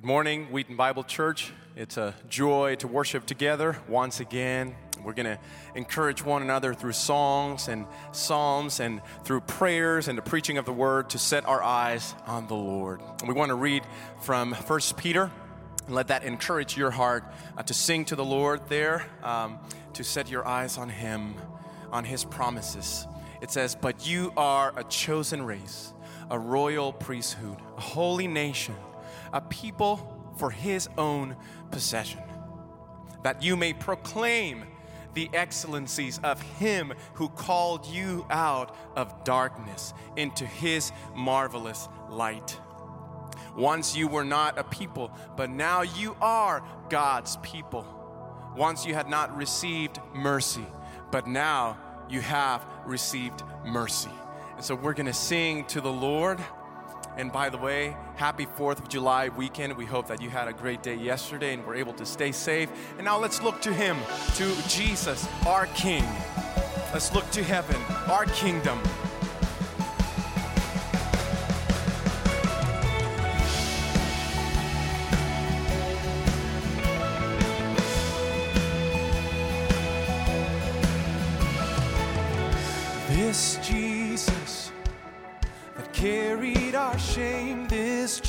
Good morning, Wheaton Bible Church. It's a joy to worship together once again. We're going to encourage one another through songs and psalms and through prayers and the preaching of the word to set our eyes on the Lord. We want to read from 1 Peter and let that encourage your heart uh, to sing to the Lord there, um, to set your eyes on Him, on His promises. It says, But you are a chosen race, a royal priesthood, a holy nation a people for his own possession, that you may proclaim the excellencies of him who called you out of darkness into his marvelous light. Once you were not a people, but now you are God's people. Once you had not received mercy, but now you have received mercy. And so we're going to sing to the Lord. And by the way, happy 4th of July weekend. We hope that you had a great day yesterday and were able to stay safe. And now let's look to Him, to Jesus, our King. Let's look to heaven, our kingdom. This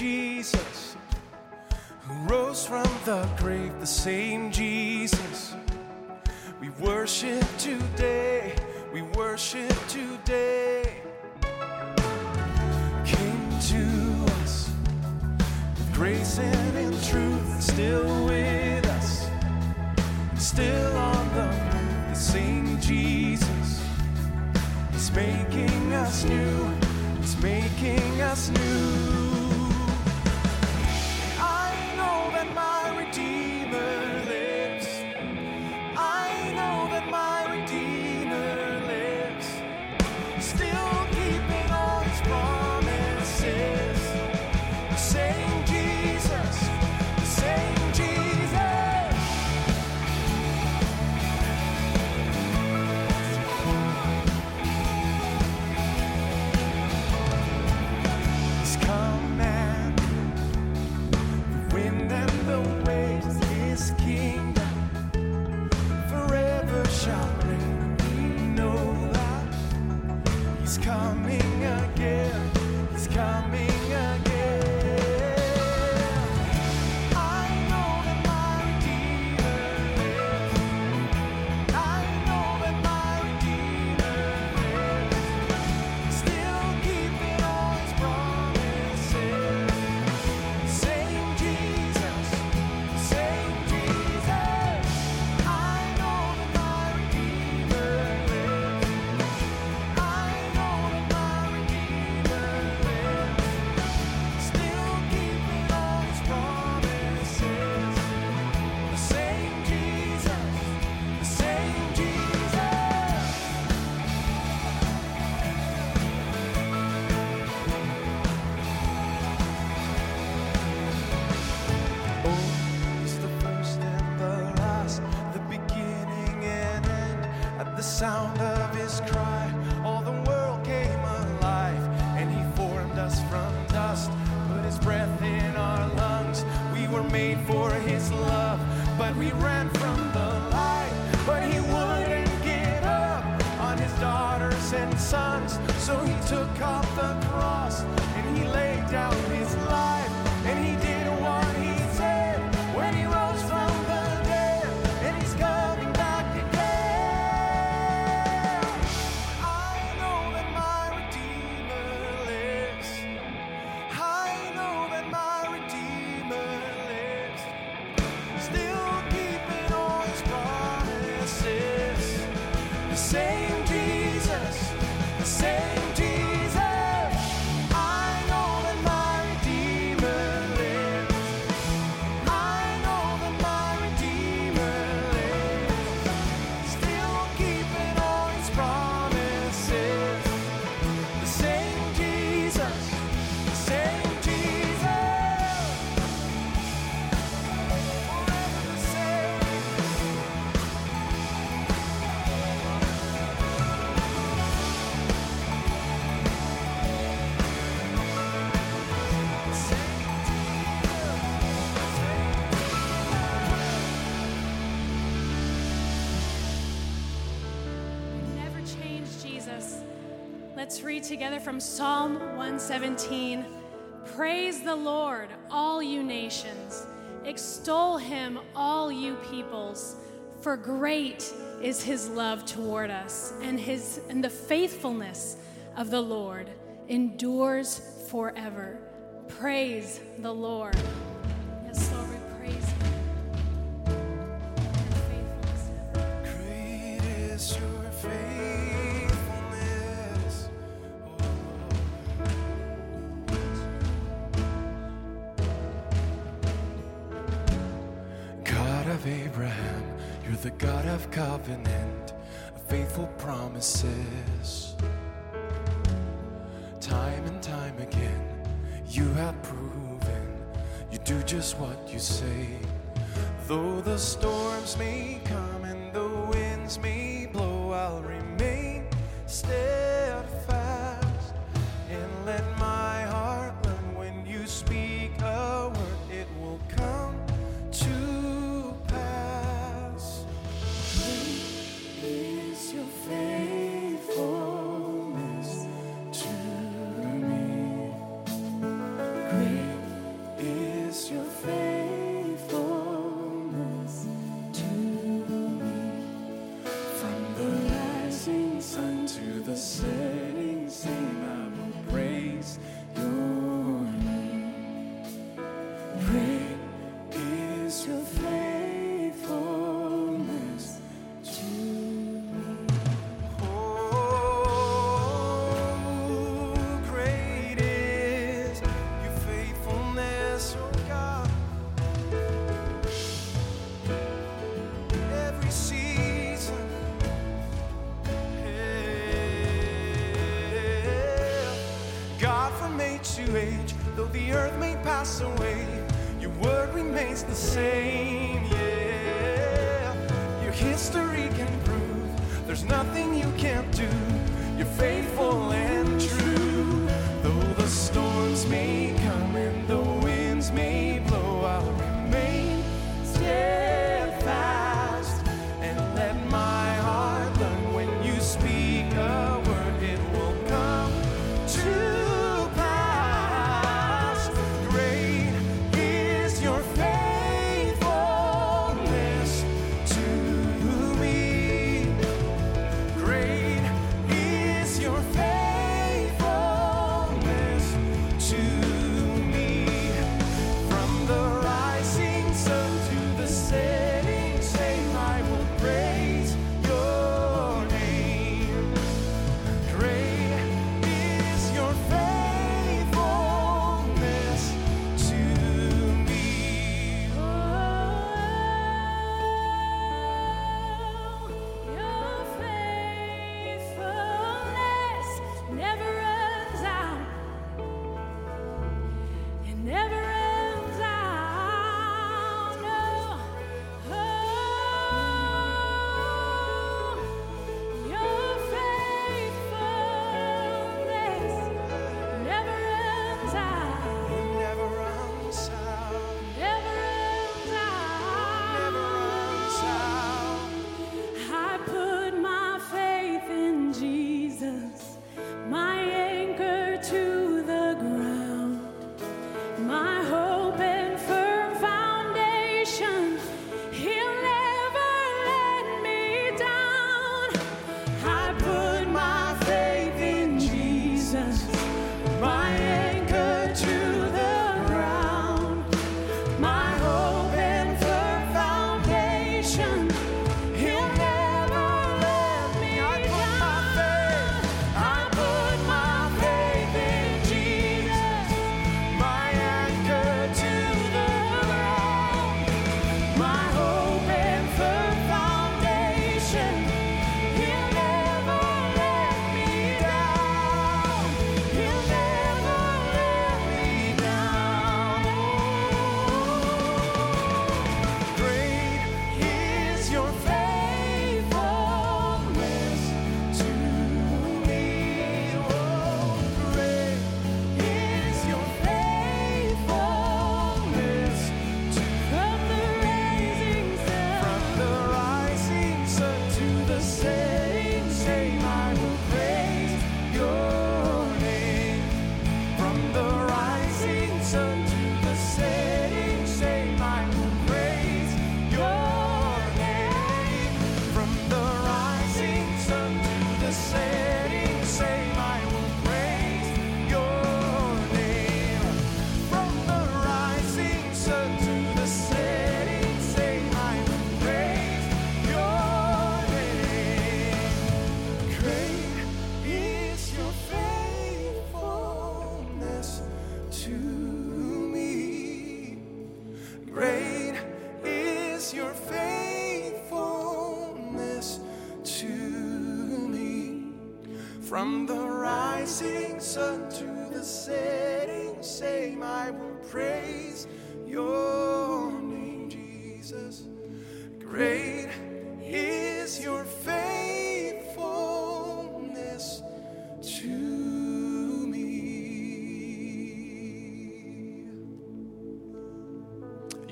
Jesus who rose from the grave, the same Jesus. We worship today, we worship today. Came to us with grace and in truth, still with us, still on the move, the same Jesus. He's making us new, He's making us new. Let's read together from Psalm 117. Praise the Lord, all you nations. Extol him, all you peoples. For great is his love toward us, and his and the faithfulness of the Lord endures forever. Praise the Lord. Yes, Lord. to age. Though the earth may pass away, your word remains the same. Yeah, your history can prove there's nothing you can.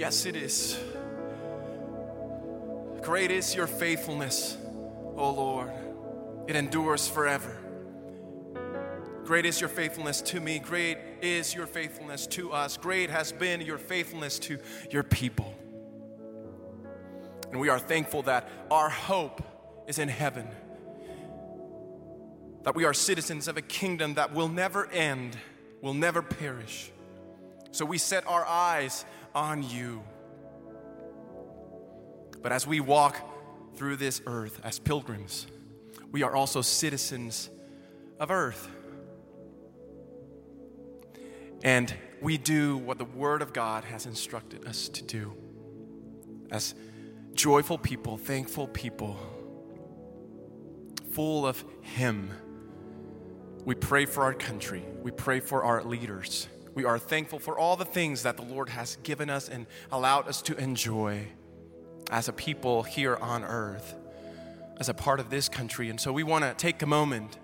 Yes, it is. Great is your faithfulness, O Lord. It endures forever. Great is your faithfulness to me. Great is your faithfulness to us. Great has been your faithfulness to your people. And we are thankful that our hope is in heaven, that we are citizens of a kingdom that will never end, will never perish. So we set our eyes on you. But as we walk through this earth as pilgrims, we are also citizens of earth. And we do what the Word of God has instructed us to do as joyful people, thankful people, full of Him. We pray for our country, we pray for our leaders. We are thankful for all the things that the Lord has given us and allowed us to enjoy as a people here on earth, as a part of this country. And so we want to take a moment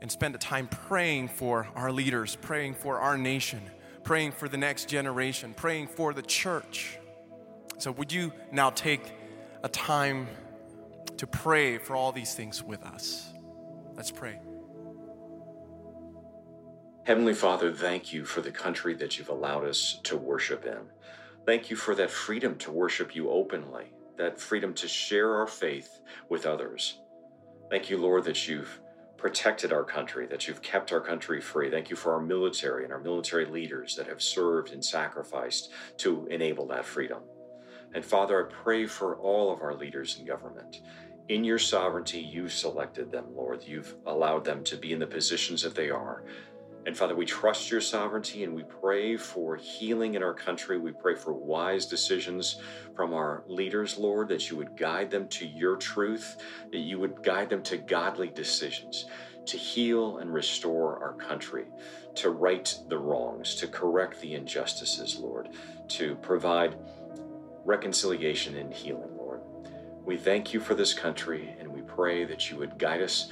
and spend a time praying for our leaders, praying for our nation, praying for the next generation, praying for the church. So, would you now take a time to pray for all these things with us? Let's pray. Heavenly Father, thank you for the country that you've allowed us to worship in. Thank you for that freedom to worship you openly, that freedom to share our faith with others. Thank you, Lord, that you've protected our country, that you've kept our country free. Thank you for our military and our military leaders that have served and sacrificed to enable that freedom. And Father, I pray for all of our leaders in government. In your sovereignty, you've selected them, Lord. You've allowed them to be in the positions that they are. And Father, we trust your sovereignty and we pray for healing in our country. We pray for wise decisions from our leaders, Lord, that you would guide them to your truth, that you would guide them to godly decisions, to heal and restore our country, to right the wrongs, to correct the injustices, Lord, to provide reconciliation and healing, Lord. We thank you for this country and we pray that you would guide us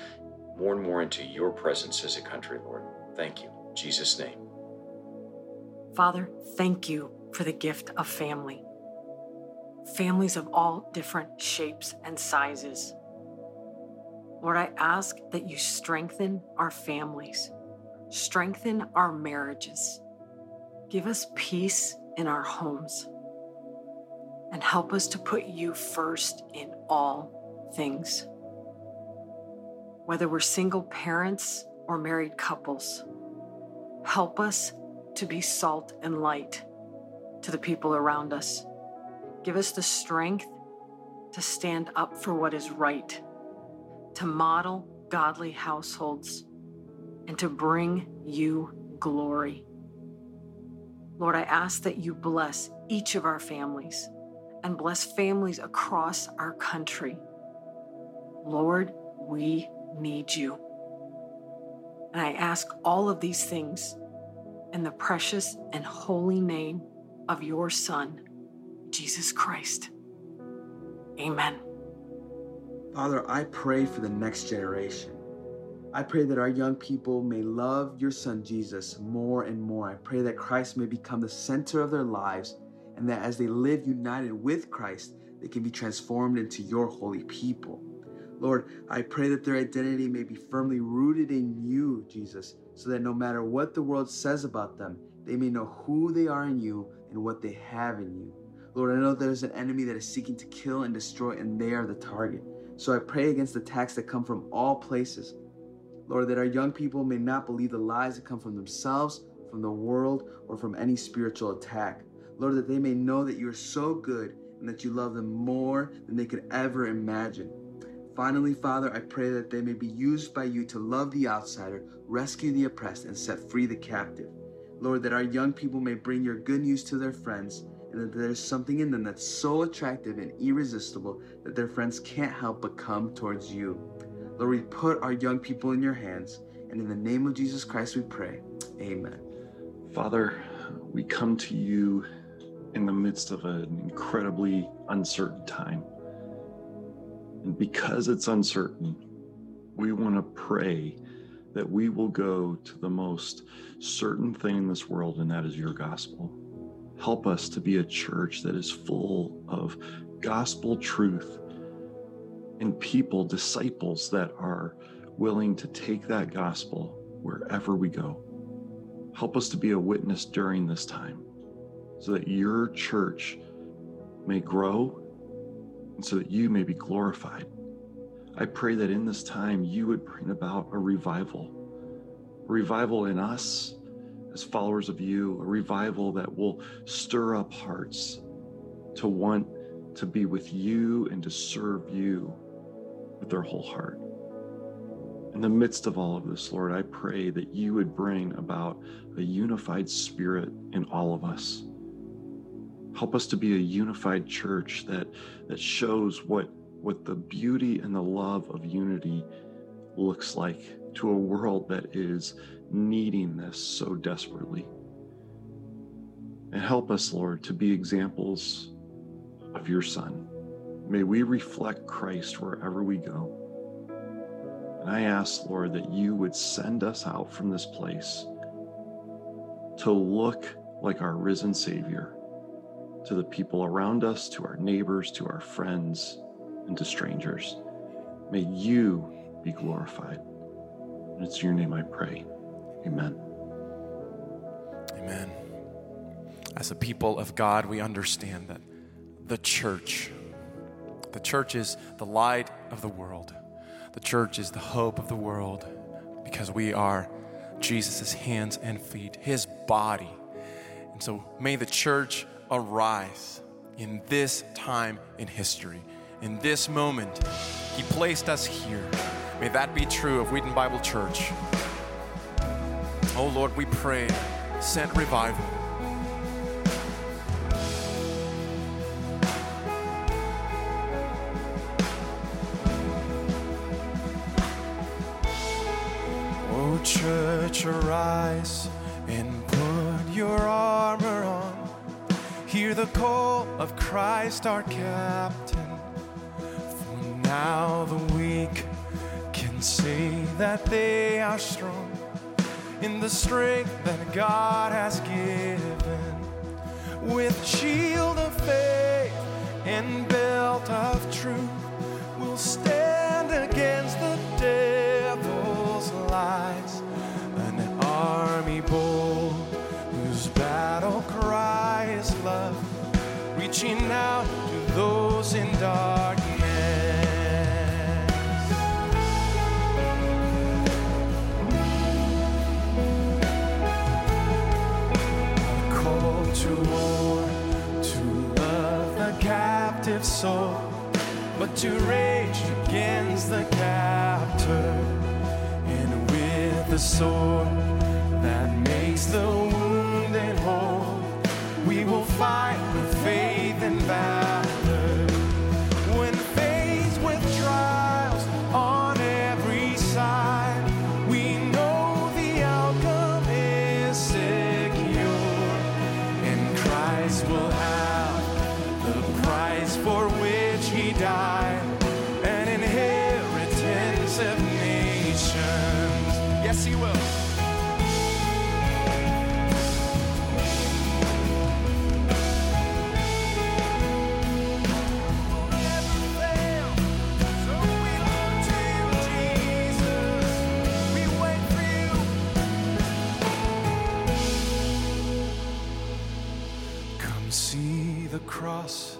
more and more into your presence as a country, Lord. Thank you. In Jesus' name. Father, thank you for the gift of family. Families of all different shapes and sizes. Lord, I ask that you strengthen our families, strengthen our marriages, give us peace in our homes, and help us to put you first in all things. Whether we're single parents or married couples. Help us to be salt and light to the people around us. Give us the strength to stand up for what is right, to model godly households, and to bring you glory. Lord, I ask that you bless each of our families and bless families across our country. Lord, we need you. And I ask all of these things in the precious and holy name of your Son, Jesus Christ. Amen. Father, I pray for the next generation. I pray that our young people may love your Son Jesus more and more. I pray that Christ may become the center of their lives and that as they live united with Christ, they can be transformed into your holy people. Lord, I pray that their identity may be firmly rooted in you, Jesus, so that no matter what the world says about them, they may know who they are in you and what they have in you. Lord, I know there's an enemy that is seeking to kill and destroy, and they are the target. So I pray against attacks that come from all places. Lord, that our young people may not believe the lies that come from themselves, from the world, or from any spiritual attack. Lord, that they may know that you are so good and that you love them more than they could ever imagine. Finally, Father, I pray that they may be used by you to love the outsider, rescue the oppressed, and set free the captive. Lord, that our young people may bring your good news to their friends, and that there's something in them that's so attractive and irresistible that their friends can't help but come towards you. Lord, we put our young people in your hands. And in the name of Jesus Christ, we pray. Amen. Father, we come to you in the midst of an incredibly uncertain time. And because it's uncertain, we want to pray that we will go to the most certain thing in this world, and that is your gospel. Help us to be a church that is full of gospel truth and people, disciples that are willing to take that gospel wherever we go. Help us to be a witness during this time so that your church may grow and so that you may be glorified. I pray that in this time you would bring about a revival, a revival in us as followers of you, a revival that will stir up hearts to want to be with you and to serve you with their whole heart. In the midst of all of this, Lord, I pray that you would bring about a unified spirit in all of us. Help us to be a unified church that, that shows what, what the beauty and the love of unity looks like to a world that is needing this so desperately. And help us, Lord, to be examples of your Son. May we reflect Christ wherever we go. And I ask, Lord, that you would send us out from this place to look like our risen Savior to the people around us, to our neighbors, to our friends, and to strangers. May you be glorified. And it's in your name I pray. Amen. Amen. As a people of God, we understand that the church, the church is the light of the world. The church is the hope of the world because we are Jesus' hands and feet, his body. And so may the church arise in this time in history, in this moment. He placed us here. May that be true of Wheaton Bible Church. Oh Lord, we pray, send revival. Oh, church, arise and put your on. Hear the call of Christ our captain. For now the weak can say that they are strong in the strength that God has given. With shield of faith and belt of truth, we'll stand against the devil's lies. An army bold whose battle cry love, reaching out to those in darkness. call to war, to love the captive soul, but to rage against the captor. And with the sword that makes the will fight cross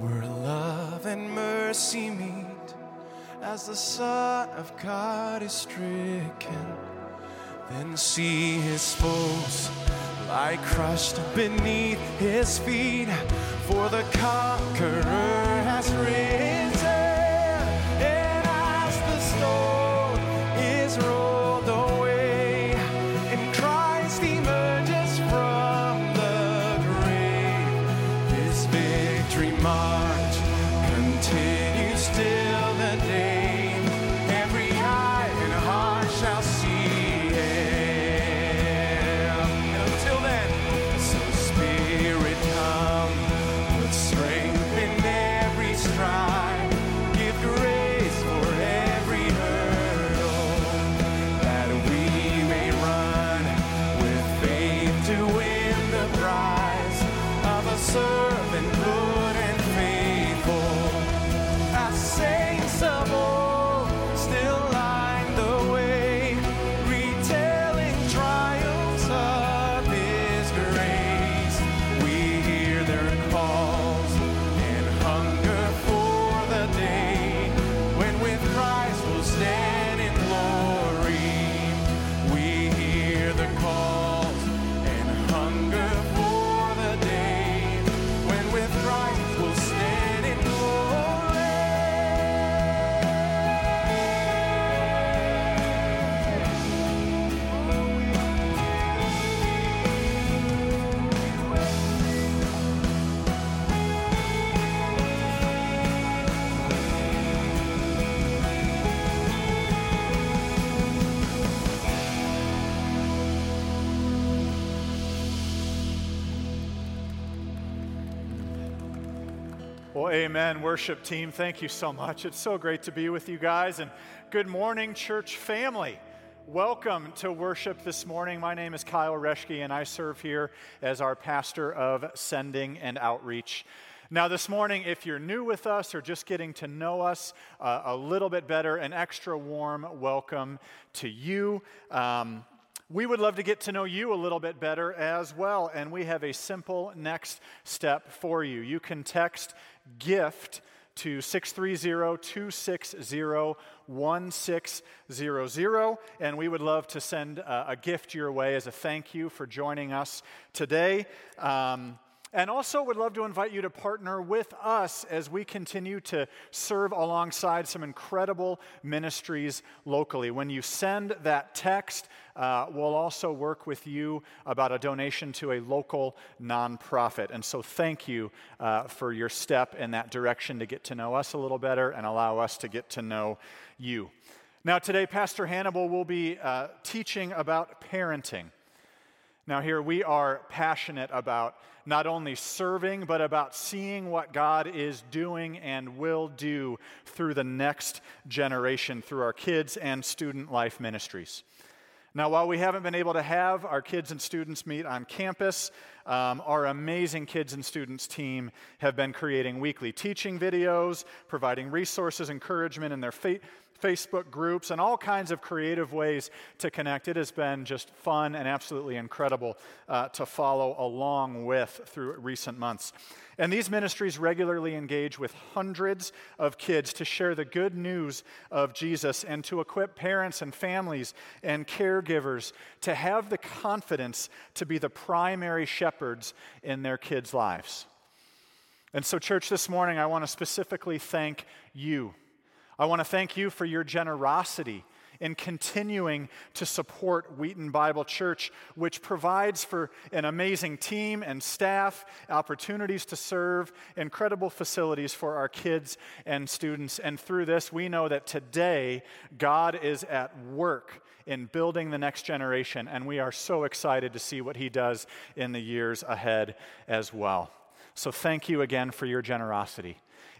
where love and mercy meet as the Son of God is stricken. Then see his foes lie crushed beneath his feet, for the conqueror has risen. Well, amen, worship team. Thank you so much. It's so great to be with you guys. And good morning, church family. Welcome to worship this morning. My name is Kyle Reschke, and I serve here as our pastor of sending and outreach. Now, this morning, if you're new with us or just getting to know us uh, a little bit better, an extra warm welcome to you. Um, we would love to get to know you a little bit better as well, and we have a simple next step for you. You can text gift to 630-260-1600 and we would love to send a, a, gift your way as a thank you for joining us today um, and also would love to invite you to partner with us as we continue to serve alongside some incredible ministries locally when you send that text uh, we'll also work with you about a donation to a local nonprofit. And so, thank you uh, for your step in that direction to get to know us a little better and allow us to get to know you. Now, today, Pastor Hannibal will be uh, teaching about parenting. Now, here we are passionate about not only serving, but about seeing what God is doing and will do through the next generation, through our kids and student life ministries. Now, while we haven't been able to have our kids and students meet on campus, um, our amazing kids and students team have been creating weekly teaching videos, providing resources, encouragement in their faith Facebook groups, and all kinds of creative ways to connect. It has been just fun and absolutely incredible uh, to follow along with through recent months. And these ministries regularly engage with hundreds of kids to share the good news of Jesus and to equip parents and families and caregivers to have the confidence to be the primary shepherds in their kids' lives. And so, church, this morning I want to specifically thank you I want to thank you for your generosity in continuing to support Wheaton Bible Church, which provides for an amazing team and staff, opportunities to serve, incredible facilities for our kids and students. And through this, we know that today God is at work in building the next generation, and we are so excited to see what He does in the years ahead as well. So, thank you again for your generosity.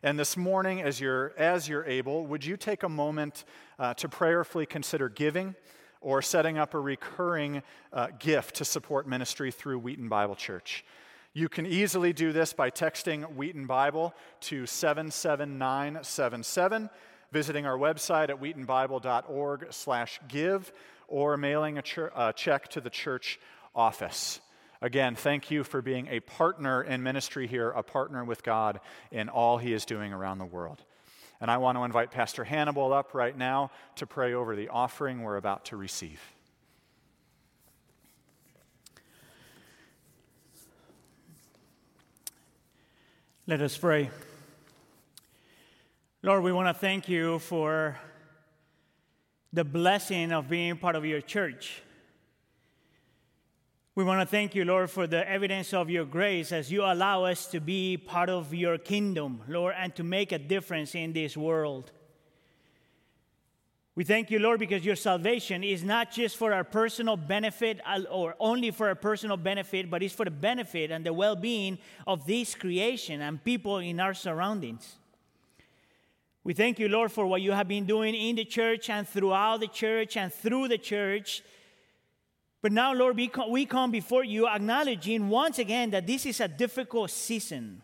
And this morning, as you're, as you're able, would you take a moment uh, to prayerfully consider giving or setting up a recurring uh, gift to support ministry through Wheaton Bible Church? You can easily do this by texting Wheaton Bible to 77977, visiting our website at wheatonbible.org slash give, or mailing a uh, check to the church office. Again, thank you for being a partner in ministry here, a partner with God in all He is doing around the world. And I want to invite Pastor Hannibal up right now to pray over the offering we're about to receive. Let us pray. Lord, we want to thank you for the blessing of being part of your church. We want to thank you, Lord, for the evidence of your grace as you allow us to be part of your kingdom, Lord, and to make a difference in this world. We thank you, Lord, because your salvation is not just for our personal benefit or only for our personal benefit, but it's for the benefit and the well being of this creation and people in our surroundings. We thank you, Lord, for what you have been doing in the church and throughout the church and through the church but now, Lord, we come before you acknowledging once again that this is a difficult season.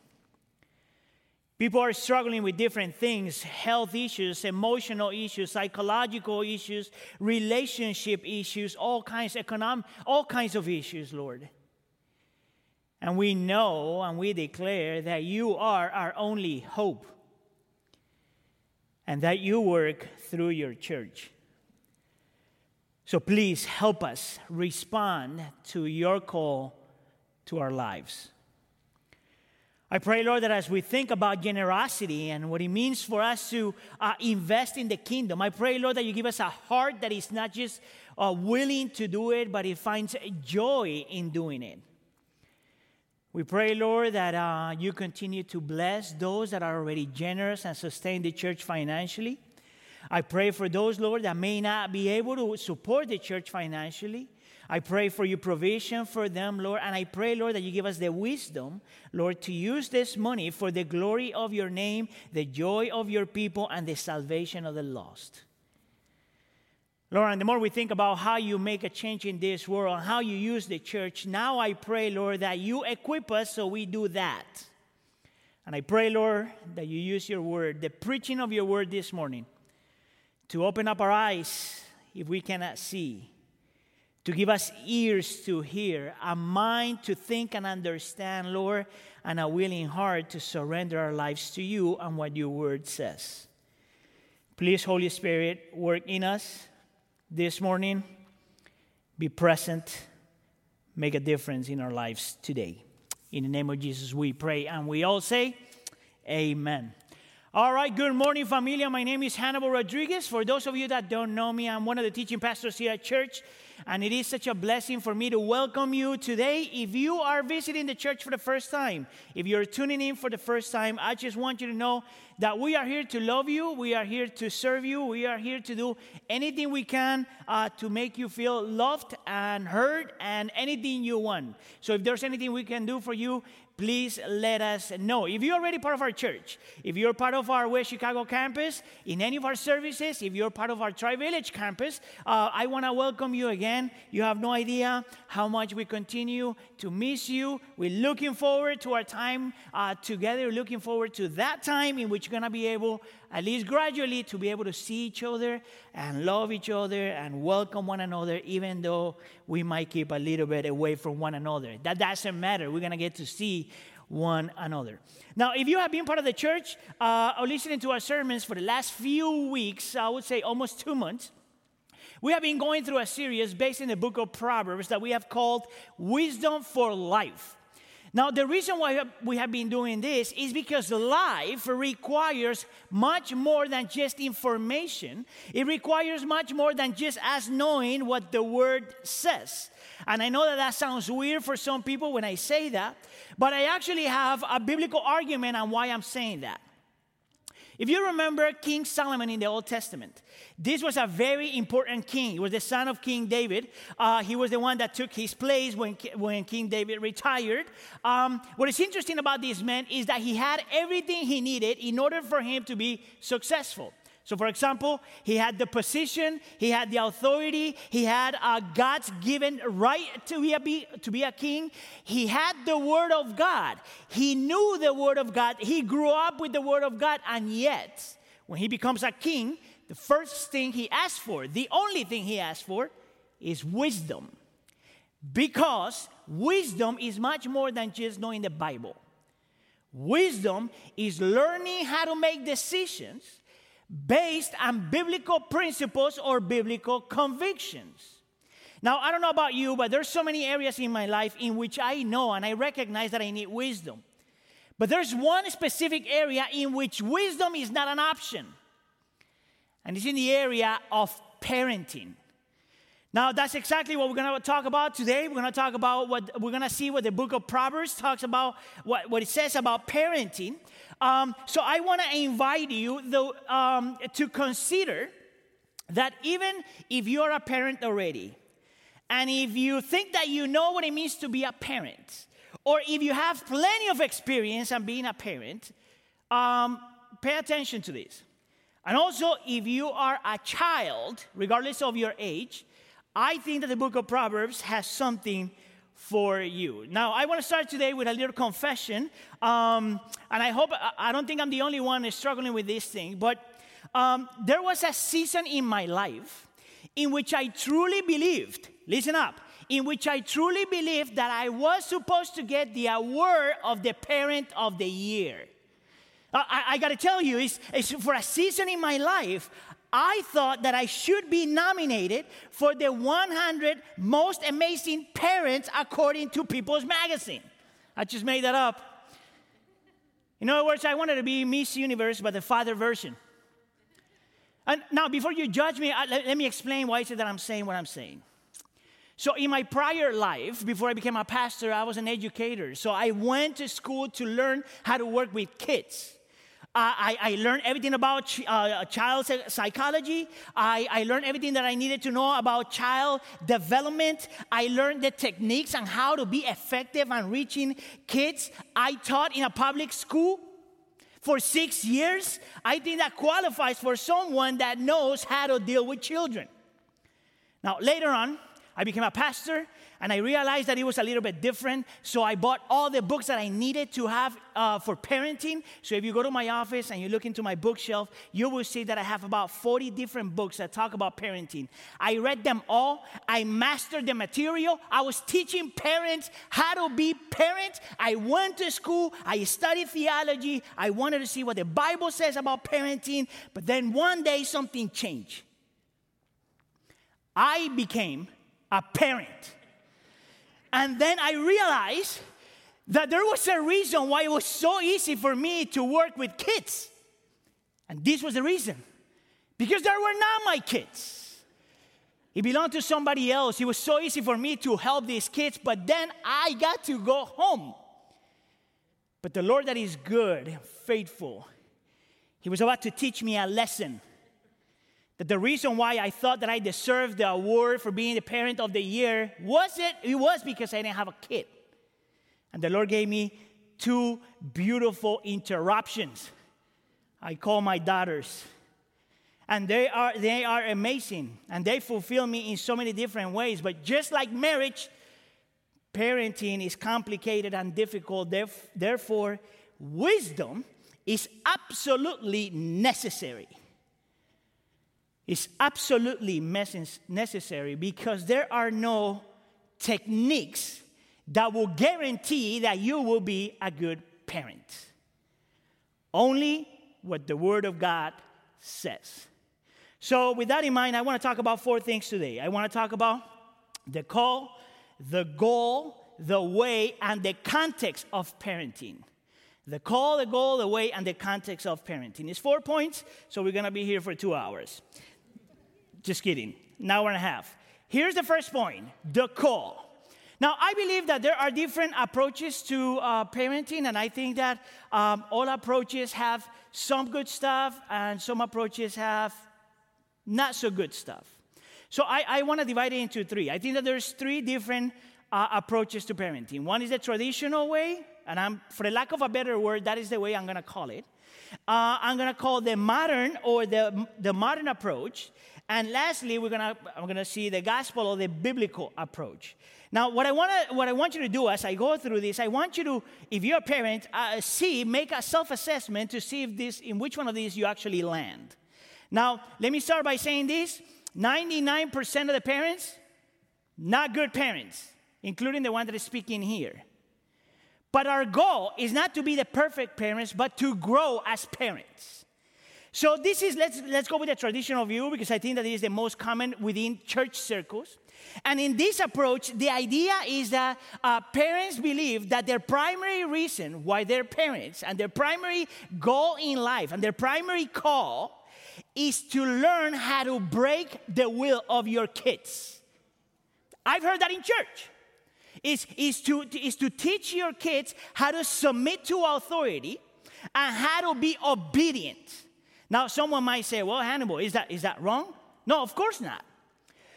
People are struggling with different things health issues, emotional issues, psychological issues, relationship issues, all kinds, economic, all kinds of issues, Lord. And we know and we declare that you are our only hope and that you work through your church. So please help us respond to your call to our lives. I pray, Lord, that as we think about generosity and what it means for us to uh, invest in the kingdom, I pray, Lord, that you give us a heart that is not just uh, willing to do it, but it finds joy in doing it. We pray, Lord, that uh, you continue to bless those that are already generous and sustain the church financially. I pray for those, Lord, that may not be able to support the church financially. I pray for your provision for them, Lord, and I pray, Lord, that you give us the wisdom, Lord, to use this money for the glory of your name, the joy of your people, and the salvation of the lost. Lord, and the more we think about how you make a change in this world how you use the church, now I pray, Lord, that you equip us so we do that. And I pray, Lord, that you use your word, the preaching of your word this morning, to open up our eyes if we cannot see, to give us ears to hear, a mind to think and understand, Lord, and a willing heart to surrender our lives to you and what your word says. Please, Holy Spirit, work in us this morning. Be present, make a difference in our lives today. In the name of Jesus, we pray, and we all say, Amen. All right, good morning, familia. My name is Hannibal Rodriguez. For those of you that don't know me, I'm one of the teaching pastors here at church, and it is such a blessing for me to welcome you today. If you are visiting the church for the first time, if you're tuning in for the first time, I just want you to know that we are here to love you, we are here to serve you, we are here to do anything we can uh, to make you feel loved and heard and anything you want. So if there's anything we can do for you, please let us know. If you're already part of our church, if you're part of our West Chicago campus, in any of our services, if you're part of our Tri Village campus, uh, I want to welcome you again. You have no idea how much we continue to miss you. We're looking forward to our time uh, together, looking forward to that time in which you're going to be able, at least gradually, to be able to see each other and love each other and welcome one another, even though we might keep a little bit away from one another. That doesn't matter. We're going to get to see one another. Now, if you have been part of the church uh, or listening to our sermons for the last few weeks, I would say almost two months, we have been going through a series based in the book of Proverbs that we have called Wisdom for Life. Now, the reason why we have been doing this is because life requires much more than just information. It requires much more than just us knowing what the word says. And I know that that sounds weird for some people when I say that, but I actually have a biblical argument on why I'm saying that. If you remember King Solomon in the Old Testament, this was a very important king. He was the son of King David. Uh, he was the one that took his place when, when King David retired. Um, what is interesting about this man is that he had everything he needed in order for him to be successful. So, for example, he had the position, he had the authority, he had a God's given right to be, a, to be a king. He had the Word of God. He knew the Word of God. He grew up with the Word of God. And yet, when he becomes a king, the first thing he asks for, the only thing he asks for, is wisdom. Because wisdom is much more than just knowing the Bible. Wisdom is learning how to make decisions based on biblical principles or biblical convictions. Now, I don't know about you, but there's so many areas in my life in which I know and I recognize that I need wisdom. But there's one specific area in which wisdom is not an option. And it's in the area of parenting. Now, that's exactly what we're going to talk about today. We're going to talk about what we're going to see what the book of Proverbs talks about, what, what it says about parenting. Um, so I want to invite you though, um, to consider that even if you're a parent already, and if you think that you know what it means to be a parent, or if you have plenty of experience on being a parent, um, pay attention to this. And also, if you are a child, regardless of your age, I think that the book of Proverbs has something for you. Now, I want to start today with a little confession. Um, and I hope, I don't think I'm the only one struggling with this thing, but um, there was a season in my life in which I truly believed, listen up, in which I truly believed that I was supposed to get the award of the parent of the year. I, I got to tell you, it's, it's for a season in my life, I thought that I should be nominated for the 100 most amazing parents according to People's Magazine. I just made that up. In other words, I wanted to be Miss Universe, but the father version. And now, before you judge me, let, me explain why is it that I'm saying what I'm saying. So, in my prior life, before I became a pastor, I was an educator. So, I went to school to learn how to work with kids. I, I, learned everything about uh, child psychology. I, I learned everything that I needed to know about child development. I learned the techniques on how to be effective on reaching kids. I taught in a public school for six years. I think that qualifies for someone that knows how to deal with children. Now, later on, I became a pastor and I realized that it was a little bit different. So I bought all the books that I needed to have uh, for parenting. So if you go to my office and you look into my bookshelf, you will see that I have about 40 different books that talk about parenting. I read them all. I mastered the material. I was teaching parents how to be parents. I went to school. I studied theology. I wanted to see what the Bible says about parenting. But then one day something changed. I became a parent. And then I realized that there was a reason why it was so easy for me to work with kids. And this was the reason because they were not my kids. It belonged to somebody else. It was so easy for me to help these kids, but then I got to go home. But the Lord that is good and faithful, He was about to teach me a lesson that the reason why I thought that I deserved the award for being the parent of the year was it? It was because I didn't have a kid. And the Lord gave me two beautiful interruptions. I call my daughters. And they are, they are amazing. And they fulfill me in so many different ways. But just like marriage, parenting is complicated and difficult. Therefore, wisdom is absolutely necessary is absolutely necessary because there are no techniques that will guarantee that you will be a good parent. Only what the Word of God says. So, with that in mind, I want to talk about four things today. I want to talk about the call, the goal, the way, and the context of parenting. The call, the goal, the way, and the context of parenting. It's four points, so we're going to be here for two hours. Just kidding. An hour and a half. Here's the first point the call. Now, I believe that there are different approaches to uh, parenting, and I think that um, all approaches have some good stuff and some approaches have not so good stuff. So I, I want to divide it into three. I think that there's three different uh, approaches to parenting. One is the traditional way, and I'm, for the lack of a better word, that is the way I'm going to call it. Uh, I'm going to call the modern or the, the modern approach. And lastly, we're gonna, I'm gonna see the gospel or the biblical approach. Now, what I, wanna, what I want you to do as I go through this, I want you to, if you're a parent, uh, see, make a self assessment to see if this, in which one of these you actually land. Now, let me start by saying this 99% of the parents, not good parents, including the one that is speaking here. But our goal is not to be the perfect parents, but to grow as parents. So this is let's let's go with the traditional view because I think that is the most common within church circles. And in this approach, the idea is that uh, parents believe that their primary reason why they're parents and their primary goal in life and their primary call is to learn how to break the will of your kids. I've heard that in church. Is, is, to, is to teach your kids how to submit to authority and how to be obedient. Now, someone might say, well, Hannibal, is that, is that wrong? No, of course not.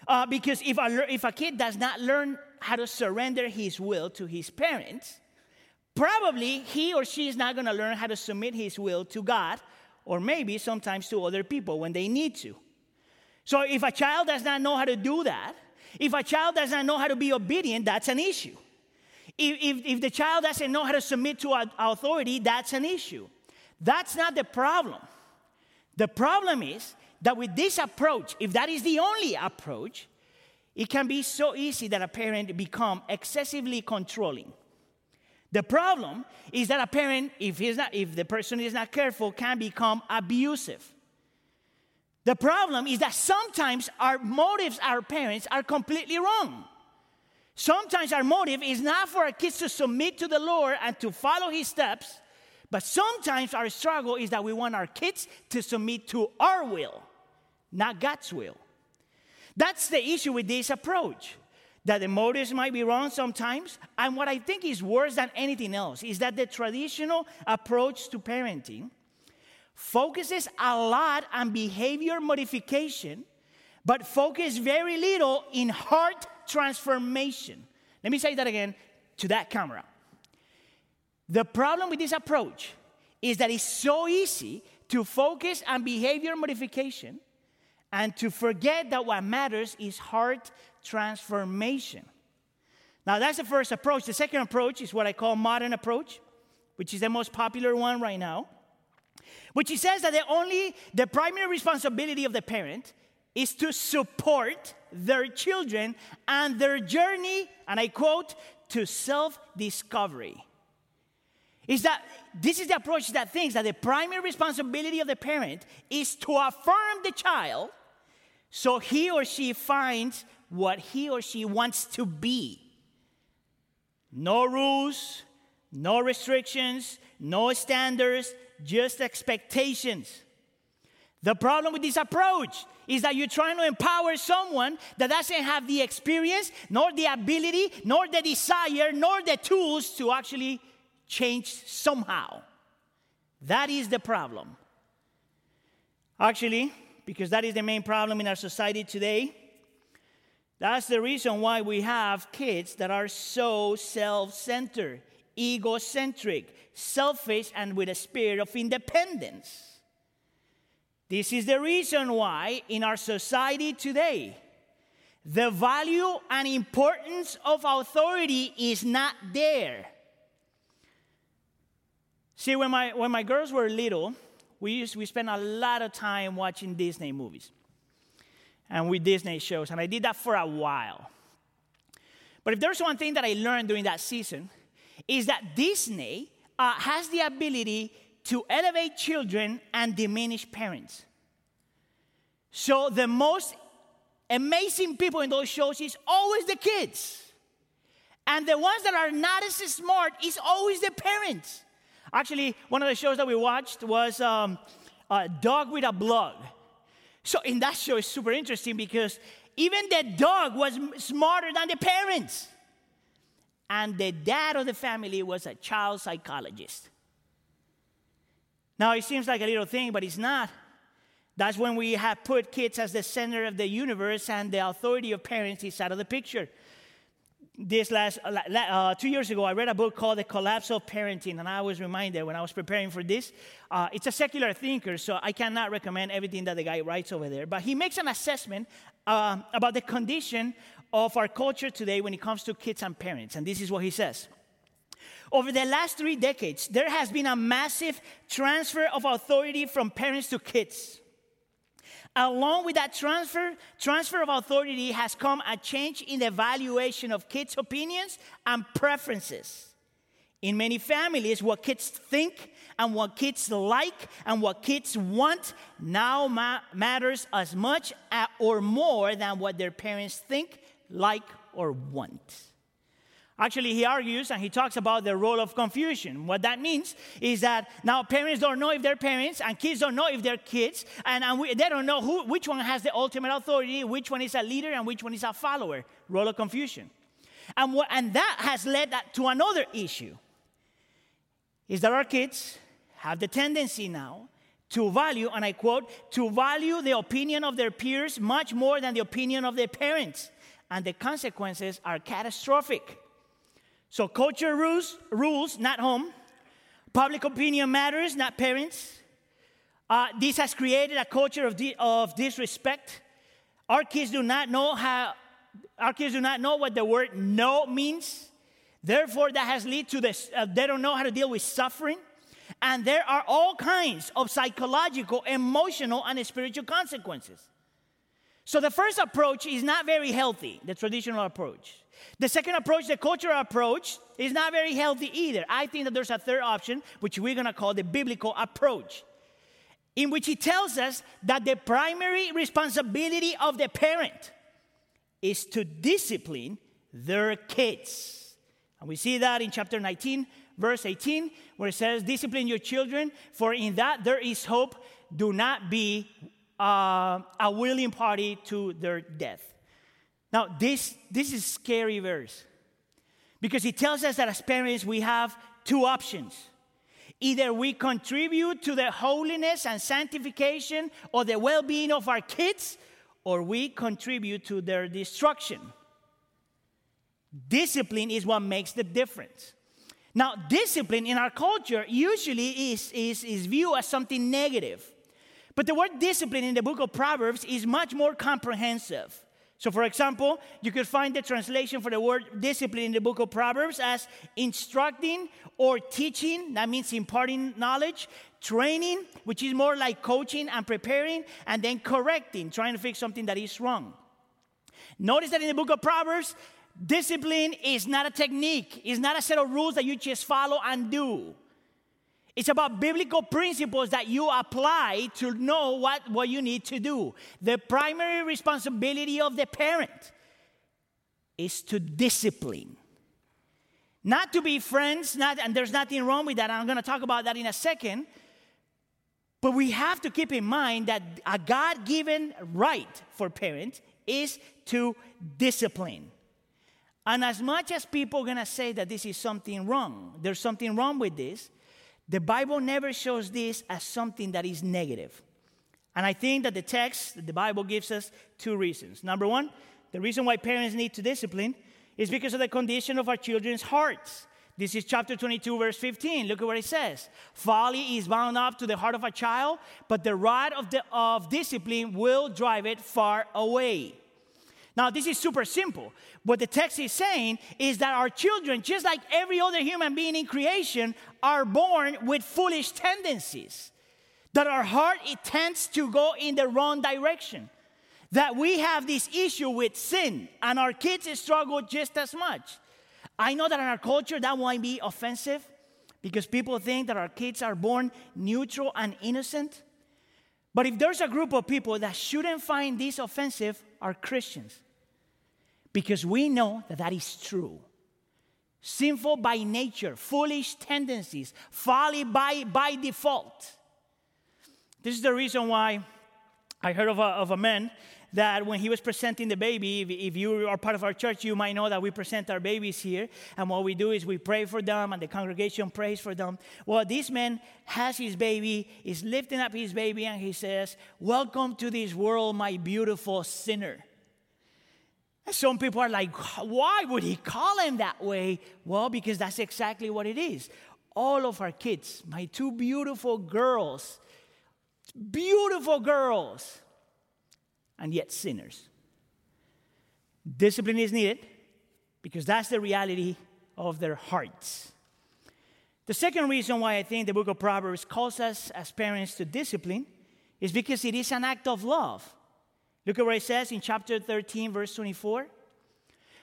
Uh, because if a, if a kid does not learn how to surrender his will to his parents, probably he or she is not going to learn how to submit his will to God or maybe sometimes to other people when they need to. So if a child does not know how to do that, if a child does not know how to be obedient, that's an issue. If, if, if the child doesn't know how to submit to authority, that's an issue. That's not the problem. The problem is that with this approach, if that is the only approach, it can be so easy that a parent become excessively controlling. The problem is that a parent, if, he's not, if the person is not careful, can become abusive. The problem is that sometimes our motives, our parents, are completely wrong. Sometimes our motive is not for our kids to submit to the Lord and to follow his steps, but sometimes our struggle is that we want our kids to submit to our will, not God's will. That's the issue with this approach. That the motives might be wrong sometimes. And what I think is worse than anything else is that the traditional approach to parenting focuses a lot on behavior modification, but focus very little in heart transformation. Let me say that again to that camera. The problem with this approach is that it's so easy to focus on behavior modification and to forget that what matters is heart transformation. Now, that's the first approach. The second approach is what I call modern approach, which is the most popular one right now, which says that the only the primary responsibility of the parent is to support their children and their journey, and I quote, to self-discovery. Is that this is the approach that thinks that the primary responsibility of the parent is to affirm the child so he or she finds what he or she wants to be. No rules, no restrictions, no standards, just expectations. The problem with this approach is that you're trying to empower someone that doesn't have the experience, nor the ability, nor the desire, nor the tools to actually change somehow. That is the problem. Actually, because that is the main problem in our society today, that's the reason why we have kids that are so self centered, egocentric, selfish, and with a spirit of independence. This is the reason why in our society today, the value and importance of authority is not there. See, when my, when my girls were little, we, used, we spent a lot of time watching Disney movies and with Disney shows, and I did that for a while. But if there's one thing that I learned during that season, is that Disney uh, has the ability to elevate children and diminish parents. So the most amazing people in those shows is always the kids. And the ones that are not as smart is always the parents. Actually, one of the shows that we watched was um, a Dog with a Blog. So in that show, it's super interesting because even the dog was smarter than the parents. And the dad of the family was a child psychologist. Now, it seems like a little thing, but it's not. That's when we have put kids as the center of the universe and the authority of parents is out of the picture this last uh, uh, two years ago, I read a book called The Collapse of Parenting, and I was reminded when I was preparing for this. Uh, it's a secular thinker, so I cannot recommend everything that the guy writes over there. But he makes an assessment uh, about the condition of our culture today when it comes to kids and parents, and this is what he says. Over the last three decades, there has been a massive transfer of authority from parents to kids. Along with that transfer, transfer of authority has come a change in the valuation of kids' opinions and preferences. In many families, what kids think and what kids like and what kids want now ma- matters as much or more than what their parents think, like, or want. Actually, he argues and he talks about the role of confusion. What that means is that now parents don't know if they're parents and kids don't know if they're kids, and, and we, they don't know who, which one has the ultimate authority, which one is a leader, and which one is a follower. Role of confusion. And, what, and that has led that to another issue is that our kids have the tendency now to value, and I quote, to value the opinion of their peers much more than the opinion of their parents. And the consequences are catastrophic. So culture rules, rules, not home. Public opinion matters, not parents. Uh, this has created a culture of, di- of disrespect. Our kids do not know how. Our kids do not know what the word no means. Therefore, that has led to this. Uh, they don't know how to deal with suffering. And there are all kinds of psychological, emotional, and spiritual consequences. So the first approach is not very healthy, the traditional approach. The second approach, the cultural approach, is not very healthy either. I think that there's a third option, which we're going to call the biblical approach, in which he tells us that the primary responsibility of the parent is to discipline their kids. And we see that in chapter 19, verse 18, where it says, Discipline your children, for in that there is hope. Do not be uh, a willing party to their death. Now, this, this is scary verse because it tells us that as parents we have two options. Either we contribute to the holiness and sanctification or the well being of our kids, or we contribute to their destruction. Discipline is what makes the difference. Now, discipline in our culture usually is, is, is viewed as something negative. But the word discipline in the book of Proverbs is much more comprehensive. So, for example, you could find the translation for the word discipline in the book of Proverbs as instructing or teaching, that means imparting knowledge, training, which is more like coaching and preparing, and then correcting, trying to fix something that is wrong. Notice that in the book of Proverbs, Discipline is not a technique, it's not a set of rules that you just follow and do. It's about biblical principles that you apply to know what, what you need to do. The primary responsibility of the parent is to discipline. Not to be friends, not, and there's nothing wrong with that. I'm going to talk about that in a second. But we have to keep in mind that a God given right for parents is to discipline. And as much as people are going to say that this is something wrong, there's something wrong with this, the Bible never shows this as something that is negative. And I think that the text, that the Bible gives us two reasons. Number one, the reason why parents need to discipline is because of the condition of our children's hearts. This is chapter 22, verse 15. Look at what it says. Folly is bound up to the heart of a child, but the rod of, the, of discipline will drive it far away. Now, this is super simple. What the text is saying is that our children, just like every other human being in creation, are born with foolish tendencies. That our heart it tends to go in the wrong direction. That we have this issue with sin, and our kids struggle just as much. I know that in our culture that might be offensive because people think that our kids are born neutral and innocent. But if there's a group of people that shouldn't find this offensive, are Christians because we know that that is true. Sinful by nature, foolish tendencies, folly by, by default. This is the reason why I heard of a, of a man that when he was presenting the baby, if, if, you are part of our church, you might know that we present our babies here. And what we do is we pray for them, and the congregation prays for them. Well, this man has his baby, is lifting up his baby, and he says, Welcome to this world, my beautiful sinner. Some people are like, why would he call him that way? Well, because that's exactly what it is. All of our kids, my two beautiful girls, beautiful girls, and yet sinners. Discipline is needed because that's the reality of their hearts. The second reason why I think the book of Proverbs calls us as parents to discipline is because it is an act of love. Look at what it says in chapter 13, verse 24.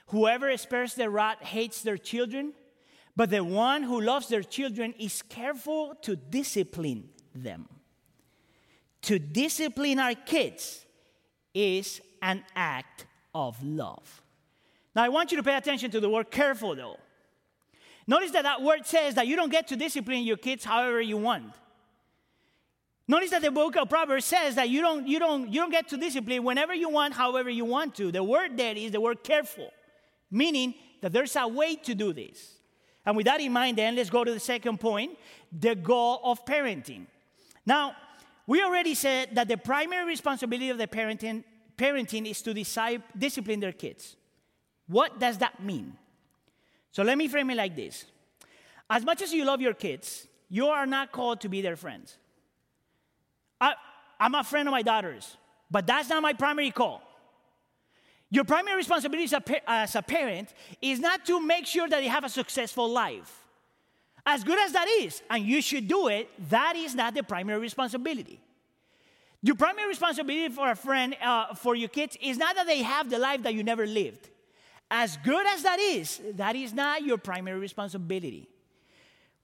Whoever spares their rod hates their children, but the one who loves their children is careful to discipline them. To discipline our kids is an act of love. Now, I want you to pay attention to the word careful, though. Notice that that word says that you don't get to discipline your kids however you want. Notice that the book of Proverbs says that you don't, you, don't, you don't get to discipline whenever you want, however you want to. The word there is the word careful, meaning that there's a way to do this. And with that in mind, then, let's go to the second point the goal of parenting. Now, we already said that the primary responsibility of the parenting, parenting is to decide, discipline their kids. What does that mean? So let me frame it like this As much as you love your kids, you are not called to be their friends. I, I'm a friend of my daughter's, but that's not my primary call. Your primary responsibility as a, as a parent is not to make sure that they have a successful life. As good as that is, and you should do it, that is not the primary responsibility. Your primary responsibility for a friend, uh, for your kids, is not that they have the life that you never lived. As good as that is, that is not your primary responsibility.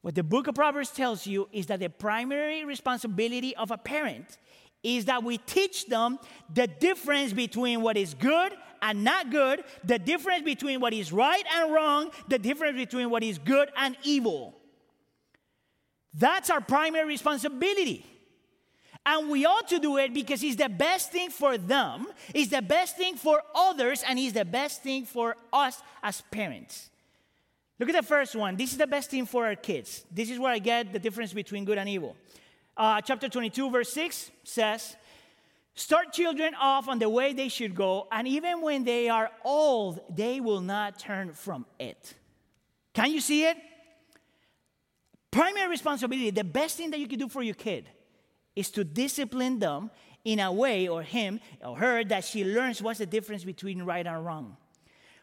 What the book of Proverbs tells you is that the primary responsibility of a parent is that we teach them the difference between what is good and not good, the difference between what is right and wrong, the difference between what is good and evil. That's our primary responsibility. And we ought to do it because it's the best thing for them, it's the best thing for others, and it's the best thing for us as parents. Look at the first one. This is the best thing for our kids. This is where I get the difference between good and evil. Uh, chapter 22, verse 6 says, Start children off on the way they should go, and even when they are old, they will not turn from it. Can you see it? Primary responsibility, the best thing that you can do for your kid is to discipline them in a way, or him or her, that she learns what's the difference between right and wrong.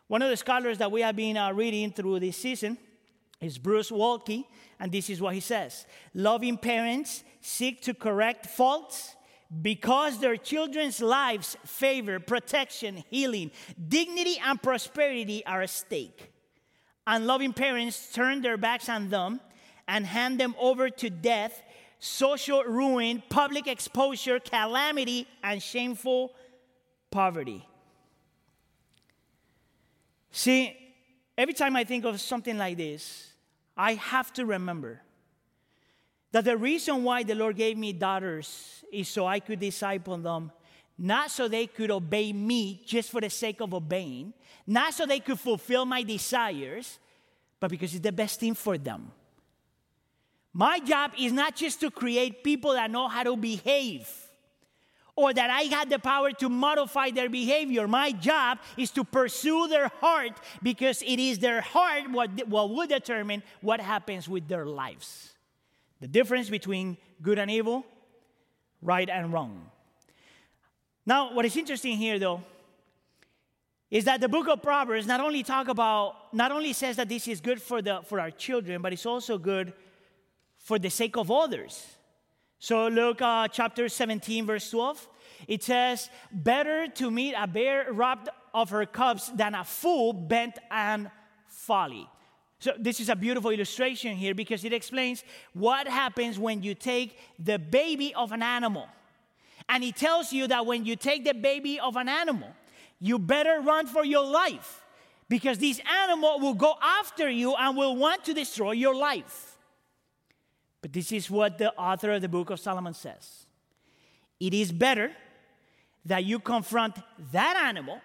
One of the scholars that we have been uh, reading through this season is Bruce Waltke, and this is what he says Loving parents seek to correct faults because their children's lives, favor, protection, healing, dignity, and prosperity are at stake. Unloving parents turn their backs on them and hand them over to death, social ruin, public exposure, calamity, and shameful poverty. See, every time I think of something like this, I have to remember that the reason why the Lord gave me daughters is so I could disciple them, not so they could obey me just for the sake of obeying, not so they could fulfill my desires, but because it's the best thing for them. My job is not just to create people that know how to behave or that I had the power to modify their behavior. My job is to pursue their heart because it is their heart what, what will determine what happens with their lives. The difference between good and evil, right and wrong. Now, what is interesting here though is that the book of Proverbs not only talk about not only says that this is good for the for our children, but it's also good for the sake of others. So look, uh, chapter 17, verse 12. It says, Better to meet a bear robbed of her cubs than a fool bent on folly. So, this is a beautiful illustration here because it explains what happens when you take the baby of an animal. And it tells you that when you take the baby of an animal, you better run for your life because this animal will go after you and will want to destroy your life. But this is what the author of the book of Solomon says it is better that you confront that animal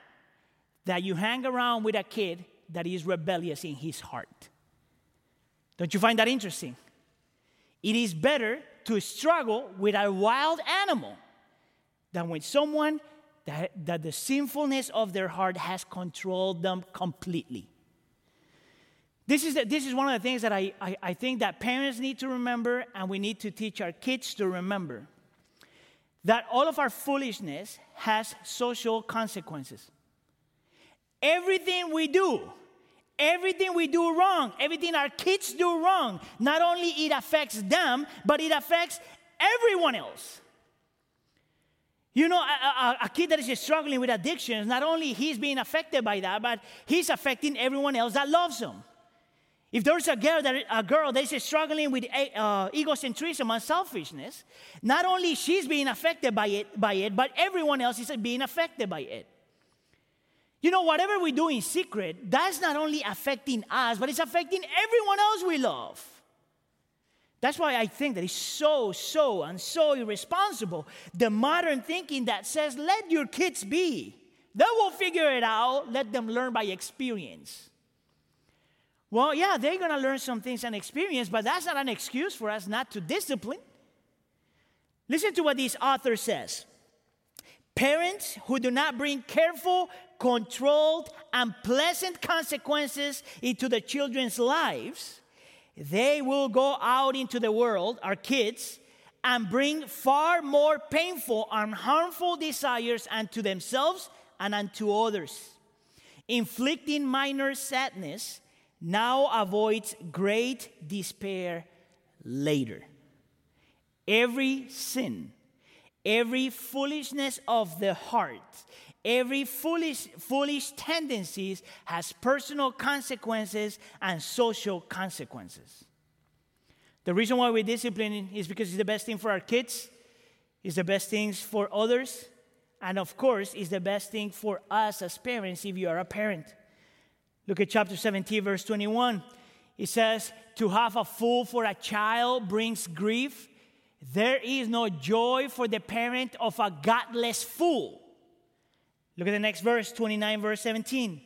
that you hang around with a kid that is rebellious in his heart. Don't you find that interesting? It is better to struggle with a wild animal than with someone that, that the sinfulness of their heart has controlled them completely. This is, the, this is one of the things that I, I, I think that parents need to remember and we need to teach our kids to remember that all of our foolishness has social consequences. Everything we do, everything we do wrong, everything our kids do wrong, not only it affects them, but it affects everyone else. You know, a, a, a, kid that is struggling with addictions, not only he's being affected by that, but he's affecting everyone else that loves him. If there's a girl that a girl that is struggling with uh, egocentrism and selfishness, not only she's being affected by it, by it, but everyone else is being affected by it. You know, whatever we do in secret, that's not only affecting us, but it's affecting everyone else we love. That's why I think that it's so, so, and so irresponsible. The modern thinking that says, let your kids be. They will figure it out, let them learn by experience. Well, yeah, they're going to learn some things and experience, but that's not an excuse for us not to discipline. Listen to what this author says. Parents who do not bring careful, controlled, and pleasant consequences into the children's lives, they will go out into the world, our kids, and bring far more painful and harmful desires unto themselves and unto others, inflicting minor sadness now avoids great despair later. Every sin, every foolishness of the heart, every foolish, foolish tendencies has personal consequences and social consequences. The reason why we discipline is because it's the best thing for our kids, it's the best things for others, and of course, it's the best thing for us as parents if you are a parent. Look at chapter 17, verse 21. It says, To have a fool for a child brings grief. There is no joy for the parent of a godless fool. Look at the next verse, 29, verse 17.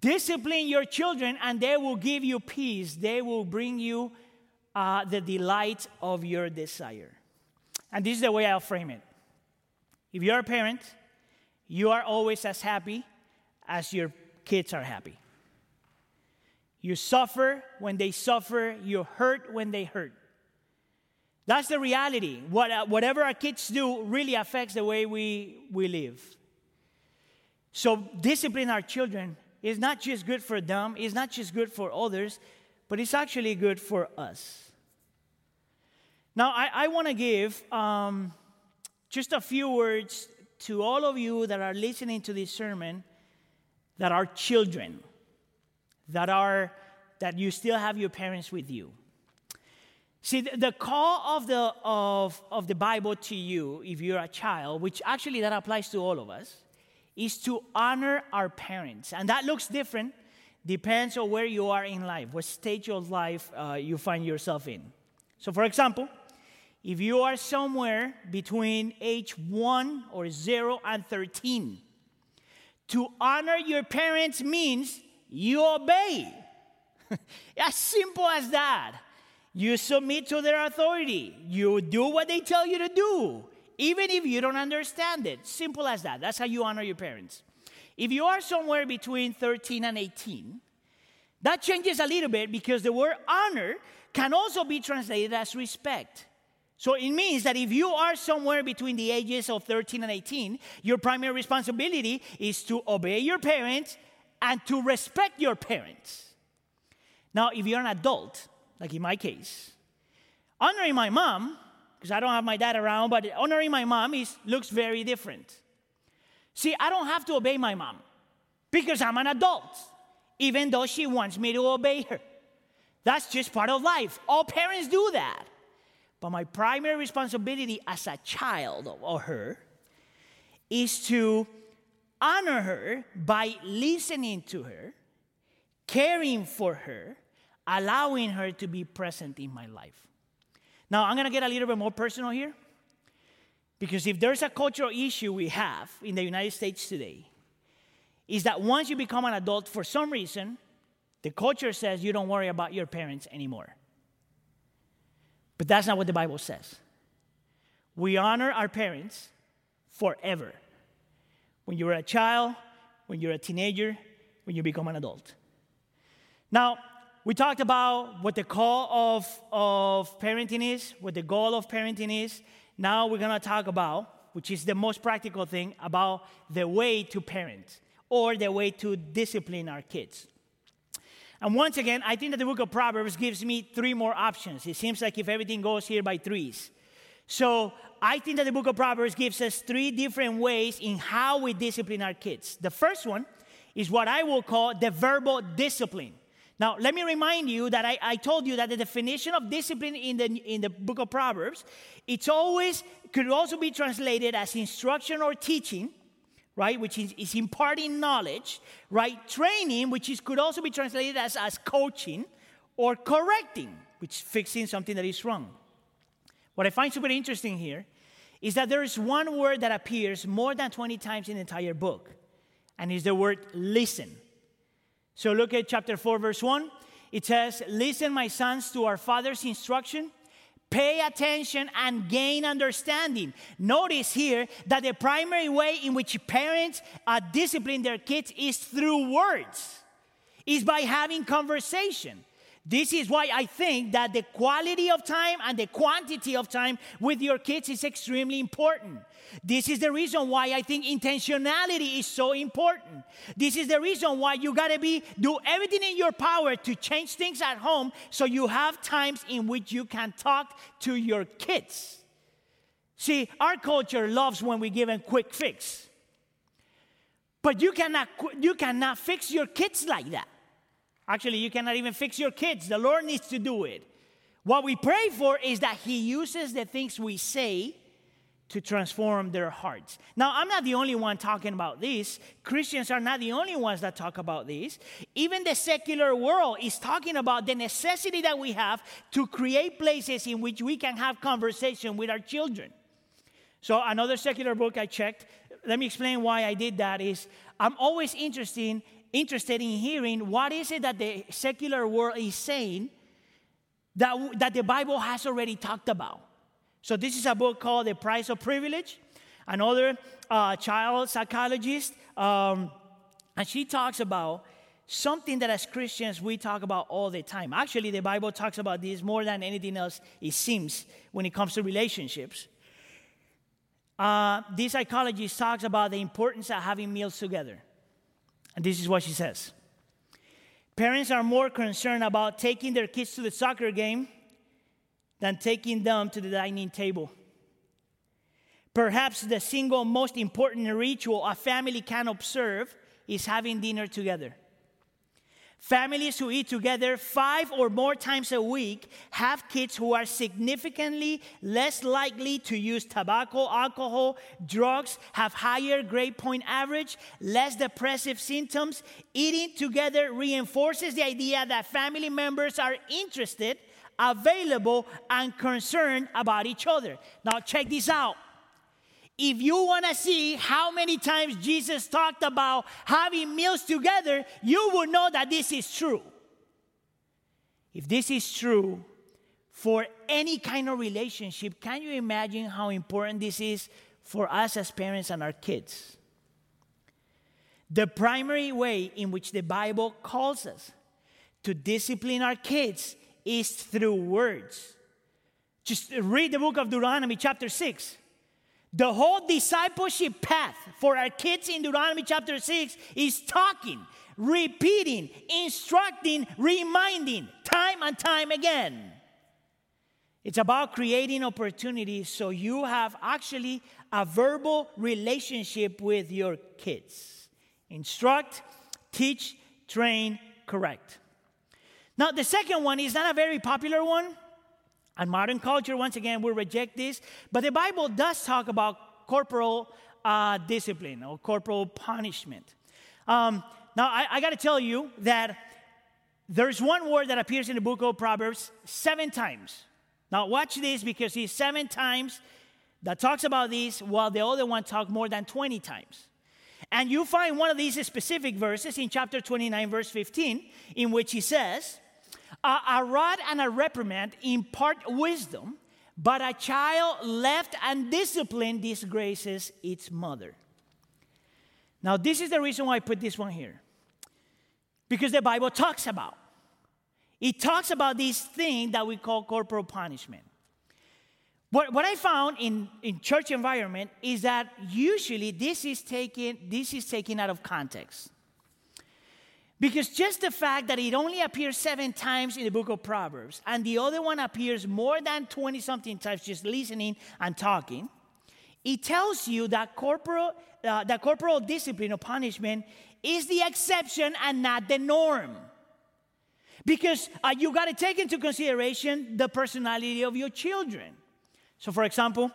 Discipline your children, and they will give you peace. They will bring you uh, the delight of your desire. And this is the way I'll frame it. If you're a parent, you are always as happy as your kids are happy. You suffer when they suffer, you hurt when they hurt. That's the reality. What, uh, whatever our kids do really affects the way we, we live. So, discipline our children is not just good for them, it's not just good for others, but it's actually good for us. Now, I, I want to give um, just a few words to all of you that are listening to this sermon that are children, that are that you still have your parents with you. See, the, call of the of, of the Bible to you, if you're a child, which actually that applies to all of us, is to honor our parents. And that looks different, depends on where you are in life, what stage of life uh, you find yourself in. So, for example, if you are somewhere between age 1 or 0 and 13, to honor your parents means you obey. as simple as that. You submit to their authority. You do what they tell you to do even if you don't understand it. Simple as that. That's how you honor your parents. If you are somewhere between 13 and 18, that changes a little bit because the word honor can also be translated as respect. So it means that if you are somewhere between the ages of 13 and 18, your primary responsibility is to obey your parents and to respect your parents. Now, if you're an adult, like in my case, honoring my mom because I don't have my dad around, but honoring my mom is, looks very different. See, I don't have to obey my mom because I'm an adult, even though she wants me to obey her. That's just part of life. All parents do that. But my primary responsibility as a child of her is to honor her by listening to her, caring for her, allowing her to be present in my life. Now, I'm going to get a little bit more personal here. Because if there's a cultural issue we have in the United States today, is that once you become an adult, for some reason, the culture says you don't worry about your parents anymore. But that's not what the Bible says. We honor our parents forever. When you're a child, when you're a teenager, when you become an adult. Now, we talked about what the call of, of parenting is, what the goal of parenting is. Now we're to talk about, which is the most practical thing, about the way to parent or the way to discipline our kids. And once again, I think that the book of Proverbs gives me three more options. It seems like if everything goes here by threes. So I think that the book of Proverbs gives us three different ways in how we discipline our kids. The first one is what I will call the verbal discipline. Now, let me remind you that I, I told you that the definition of discipline in the, in the book of Proverbs, it's always, could also be translated as instruction or teaching, right, which is, is imparting knowledge, right, training, which is, could also be translated as, as coaching, or correcting, which fixing something that is wrong. What I find super interesting here is that there is one word that appears more than 20 times in the entire book, and is the word listen. So look at chapter 4, verse 1. It says, Listen, my sons, to our father's instruction. Pay attention and gain understanding. Notice here that the primary way in which parents uh, discipline their kids is through words, is by having conversation. This is why I think that the quality of time and the quantity of time with your kids is extremely important. This is the reason why I think intentionality is so important. This is the reason why you got to be do everything in your power to change things at home so you have times in which you can talk to your kids. See, our culture loves when we give them quick fix. But you cannot you cannot fix your kids like that. Actually, you cannot even fix your kids. The Lord needs to do it. What we pray for is that He uses the things we say to transform their hearts. Now, I'm not the only one talking about this. Christians are not the only ones that talk about this. Even the secular world is talking about the necessity that we have to create places in which we can have conversation with our children. So, another secular book I checked, let me explain why I did that is I'm always interested interested in hearing what is it that the secular world is saying that, that the Bible has already talked about. So, this is a book called The Price of Privilege. Another uh, child psychologist, um, and she talks about something that as Christians we talk about all the time. Actually, the Bible talks about this more than anything else, it seems, when it comes to relationships. Uh, this psychologist talks about the importance of having meals together. And this is what she says Parents are more concerned about taking their kids to the soccer game than taking them to the dining table. Perhaps the single most important ritual a family can observe is having dinner together. Families who eat together five or more times a week have kids who are significantly less likely to use tobacco, alcohol, drugs, have higher grade point average, less depressive symptoms. Eating together reinforces the idea that family members are interested, available, and concerned about each other. Now, check this out. If you want to see how many times Jesus talked about having meals together, you will know that this is true. If this is true for any kind of relationship, can you imagine how important this is for us as parents and our kids? The primary way in which the Bible calls us to discipline our kids is through words. Just read the book of Deuteronomy, chapter 6. The whole discipleship path for our kids in Deuteronomy chapter 6 is talking, repeating, instructing, reminding, time and time again. It's about creating opportunities so you have actually a verbal relationship with your kids. Instruct, teach, train, correct. Now, the second one is not a very popular one. And modern culture, once again, will reject this. But the Bible does talk about corporal uh, discipline or corporal punishment. Um, now, I, I got to tell you that there's one word that appears in the book of Proverbs seven times. Now, watch this because he's seven times that talks about this, while the other one talks more than 20 times. And you find one of these specific verses in chapter 29, verse 15, in which he says, a, rod and a reprimand impart wisdom, but a child left undisciplined disgraces its mother. Now, this is the reason why I put this one here. Because the Bible talks about. It talks about this thing that we call corporal punishment. What, what I found in, in church environment is that usually this is taken, this is taken out of context. Because just the fact that it only appears seven times in the book of Proverbs and the other one appears more than 20 something times just listening and talking, it tells you that corporal, uh, that corporal discipline or punishment is the exception and not the norm. Because uh, you got to take into consideration the personality of your children. So, for example,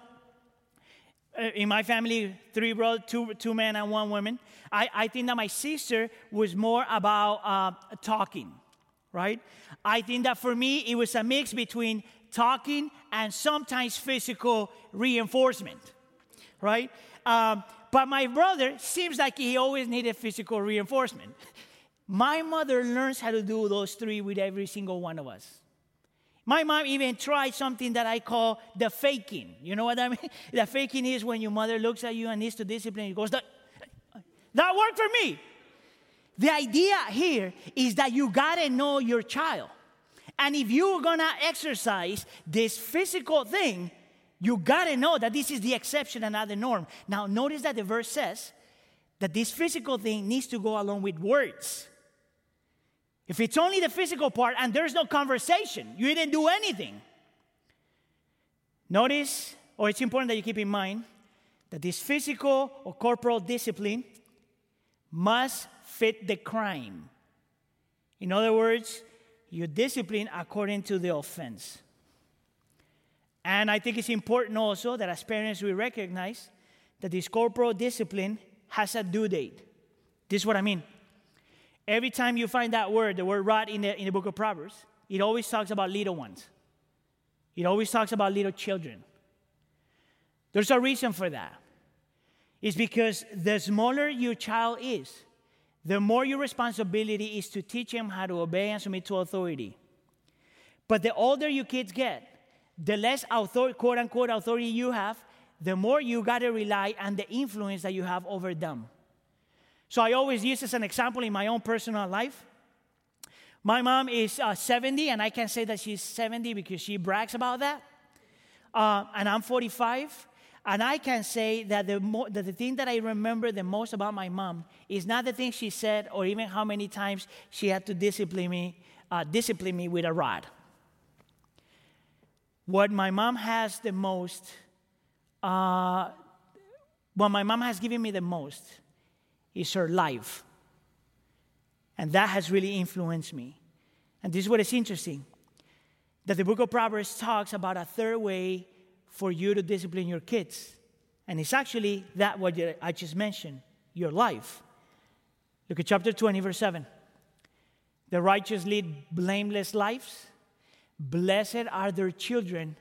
in my family, three brothers, two, two men and one woman. I, I think that my sister was more about uh, talking, right? I think that for me, it was a mix between talking and sometimes physical reinforcement, right? Um, but my brother seems like he always needed physical reinforcement. My mother learns how to do those three with every single one of us. My mom even tried something that I call the faking. You know what I mean? The faking is when your mother looks at you and needs to discipline you, goes, that, that worked for me. The idea here is that you gotta know your child. And if you're gonna exercise this physical thing, you gotta know that this is the exception and not the norm. Now, notice that the verse says that this physical thing needs to go along with words. If it's only the physical part and there's no conversation, you didn't do anything. Notice, or it's important that you keep in mind, that this physical or corporal discipline must fit the crime. In other words, you discipline according to the offense. And I think it's important also that as parents we recognize that this corporal discipline has a due date. This is what I mean. Every time you find that word, the word rod in the, in the book of Proverbs, it always talks about little ones. It always talks about little children. There's a reason for that. It's because the smaller your child is, the more your responsibility is to teach him how to obey and submit to authority. But the older your kids get, the less quote unquote authority you have, the more you got to rely on the influence that you have over them. So I always use this as an example in my own personal life. My mom is uh, 70, and I can say that she's 70 because she brags about that. Uh, and I'm 45. And I can say that the, mo- that the thing that I remember the most about my mom is not the thing she said or even how many times she had to discipline me, uh, discipline me with a rod. What my mom has the most, uh, what my mom has given me the most is her life. And that has really influenced me. And this is what is interesting that the book of Proverbs talks about a third way for you to discipline your kids. And it's actually that what I just mentioned your life. Look at chapter 20, verse 7. The righteous lead blameless lives. Blessed are their children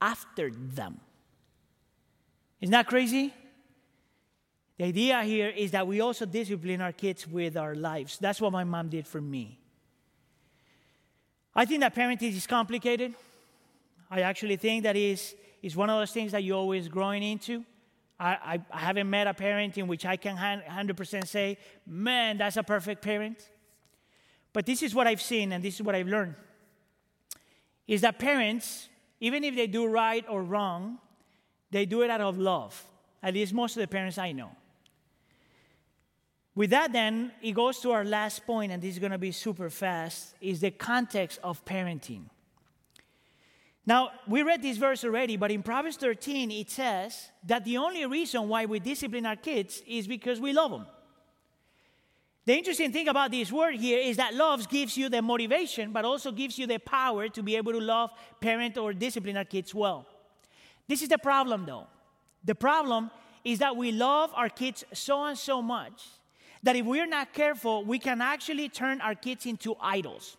after them. Isn't that crazy? The idea here is that we also discipline our kids with our lives. That's what my mom did for me. I think that parenting is complicated. I actually think that is, is one of those things that you're always growing into. I, I, haven't met a parent in which I can 100% say, man, that's a perfect parent. But this is what I've seen and this is what I've learned is that parents, even if they do right or wrong, they do it out of love. At least most of the parents I know. With that, then, it goes to our last point, and this is going to be super fast, is the context of parenting. Now, we read this verse already, but in Proverbs 13, it says that the only reason why we discipline our kids is because we love them. The interesting thing about this word here is that love gives you the motivation, but also gives you the power to be able to love, parent, or discipline our kids well. This is the problem, though. The problem is that we love our kids so and so much that if we're not careful, we can actually turn our kids into idols.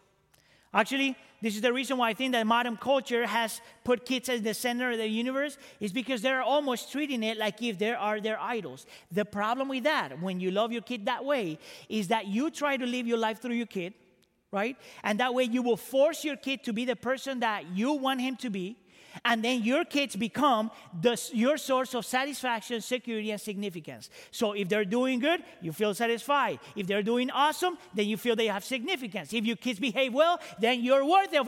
Actually, this is the reason why I think that modern culture has put kids as the center of the universe, is because they're almost treating it like if they are their idols. The problem with that, when you love your kid that way, is that you try to live your life through your kid, right? And that way you will force your kid to be the person that you want him to be and then your kids become the, your source of satisfaction, security, and significance. So if they're doing good, you feel satisfied. If they're doing awesome, then you feel they have significance. If your kids behave well, then you're worthy of,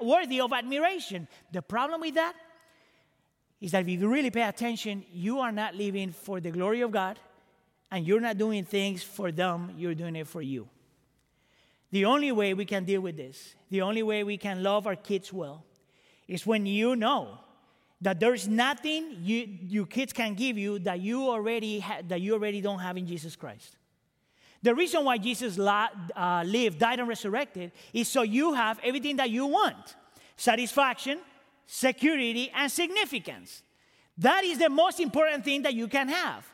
worthy of admiration. The problem with that is that if you really pay attention, you are not living for the glory of God, and you're not doing things for them, you're doing it for you. The only way we can deal with this, the only way we can love our kids well, is when you know that there's nothing you, your kids can give you that you already ha- that you already don't have in Jesus Christ. The reason why Jesus la- uh, lived, died, and resurrected is so you have everything that you want: satisfaction, security, and significance. That is the most important thing that you can have.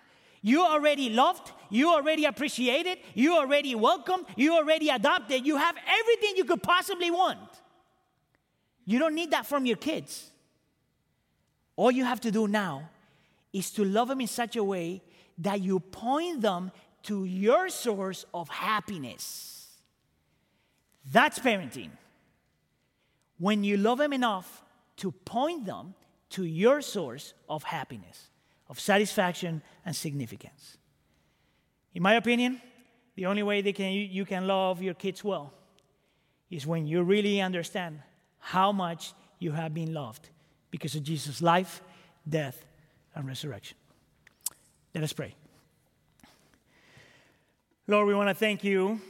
You already loved, you already appreciated, you already welcomed, you already adopted. You have everything you could possibly want. You don't need that from your kids. All you have to do now is to love them in such a way that you point them to your source of happiness. That's parenting. When you love them enough to point them to your source of happiness, of satisfaction, and significance. In my opinion, the only way they can, you can love your kids well is when you really understand how much you have been loved because of Jesus' life, death, and resurrection. Let us pray. Lord, we want to thank you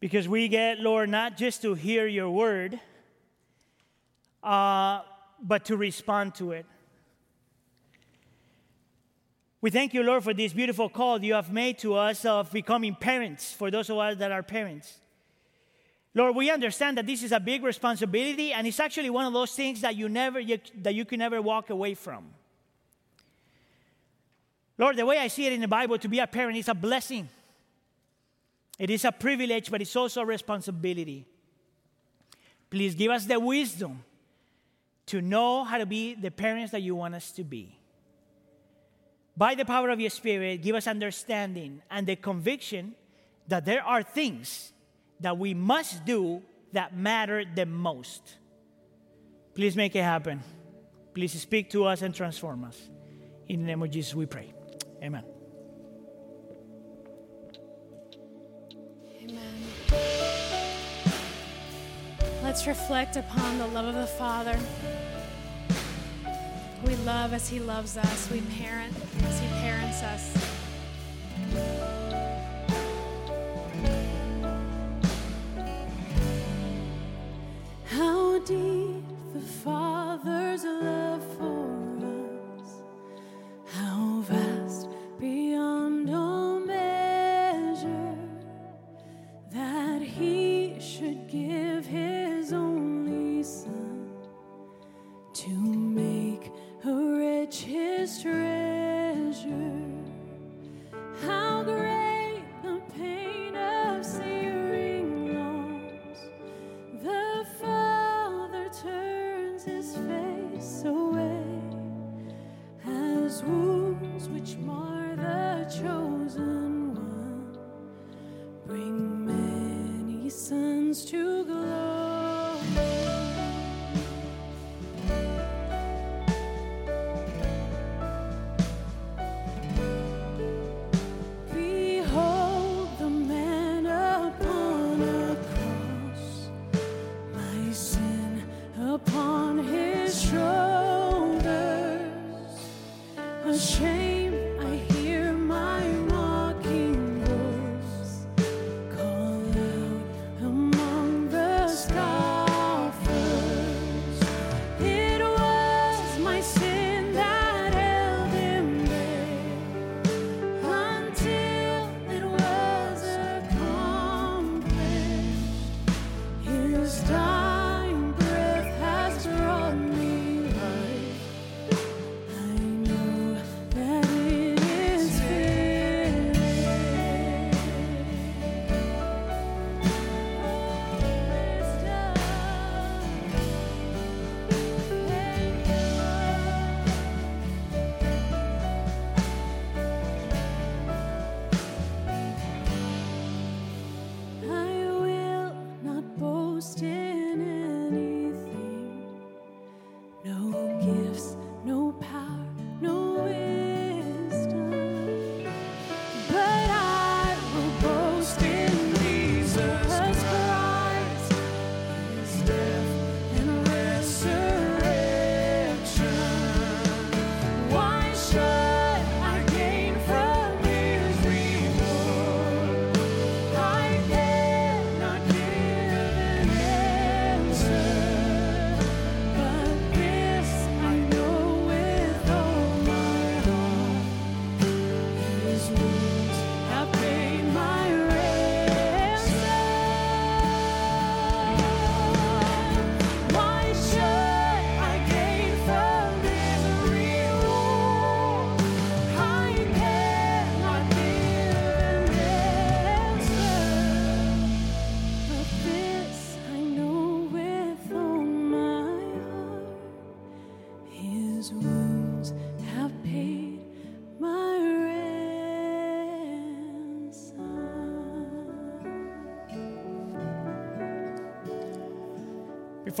because we get, Lord, not just to hear your word, uh, but to respond to it. We thank you, Lord, for this beautiful call you have made to us of becoming parents, for those of us that are parents. Lord, we understand that this is a big responsibility, and it's actually one of those things that you never you, that you can never walk away from. Lord, the way I see it in the Bible, to be a parent is a blessing. It is a privilege, but it's also a responsibility. Please give us the wisdom to know how to be the parents that you want us to be. by the power of your Spirit, give us understanding and the conviction that there are things that we must do that matter the most. Please make it happen. Please speak to us and transform us. In the name of Jesus, we pray. Amen. Amen. Let's reflect upon the love of the Father. We love as He loves us, we parent as He parents us. How deep the Father's love for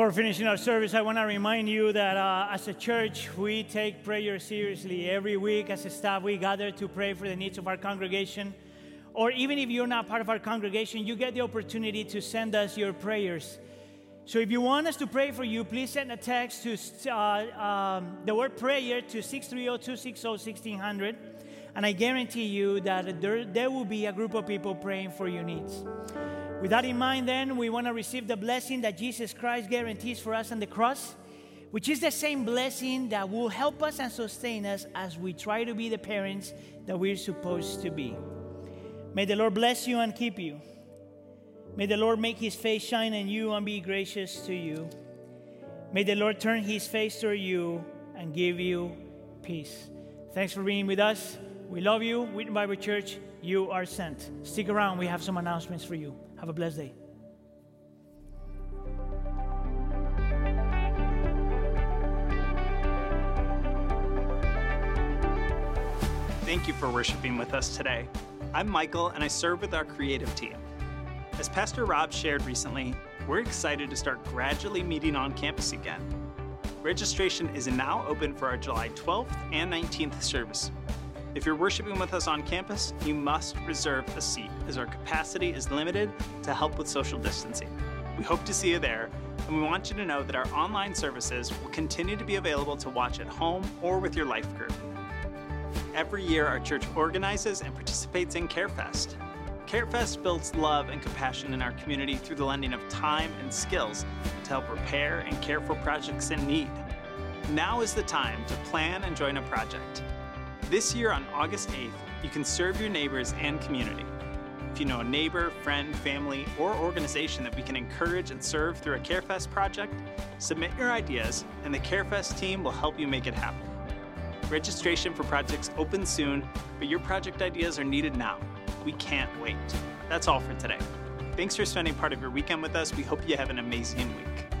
Before finishing our service, I want to remind you that uh, as a church, we take prayer seriously. Every week, as a staff, we gather to pray for the needs of our congregation. Or even if you're not part of our congregation, you get the opportunity to send us your prayers. So if you want us to pray for you, please send a text to uh, um, the word prayer to 630-260-1600. And I guarantee you that there, there will be a group of people praying for your needs. With that in mind, then, we want to receive the blessing that Jesus Christ guarantees for us on the cross, which is the same blessing that will help us and sustain us as we try to be the parents that we're supposed to be. May the Lord bless you and keep you. May the Lord make his face shine on you and be gracious to you. May the Lord turn his face toward you and give you peace. Thanks for being with us. We love you. Wheaton Bible Church, you are sent. Stick around. We have some announcements for you. Have a blessed day. Thank you for worshiping with us today. I'm Michael, and I serve with our creative team. As Pastor Rob shared recently, we're excited to start gradually meeting on campus again. Registration is now open for our July 12th and 19th service. If you're worshiping with us on campus, you must reserve a seat as our capacity is limited to help with social distancing. We hope to see you there, and we want you to know that our online services will continue to be available to watch at home or with your life group. Every year, our church organizes and participates in CareFest. CareFest builds love and compassion in our community through the lending of time and skills to help repair and care for projects in need. Now is the time to plan and join a project. This year on August 8th, you can serve your neighbors and community. If you know a neighbor, friend, family, or organization that we can encourage and serve through a CareFest project, submit your ideas and the CareFest team will help you make it happen. Registration for projects opens soon, but your project ideas are needed now. We can't wait. That's all for today. Thanks for spending part of your weekend with us. We hope you have an amazing week.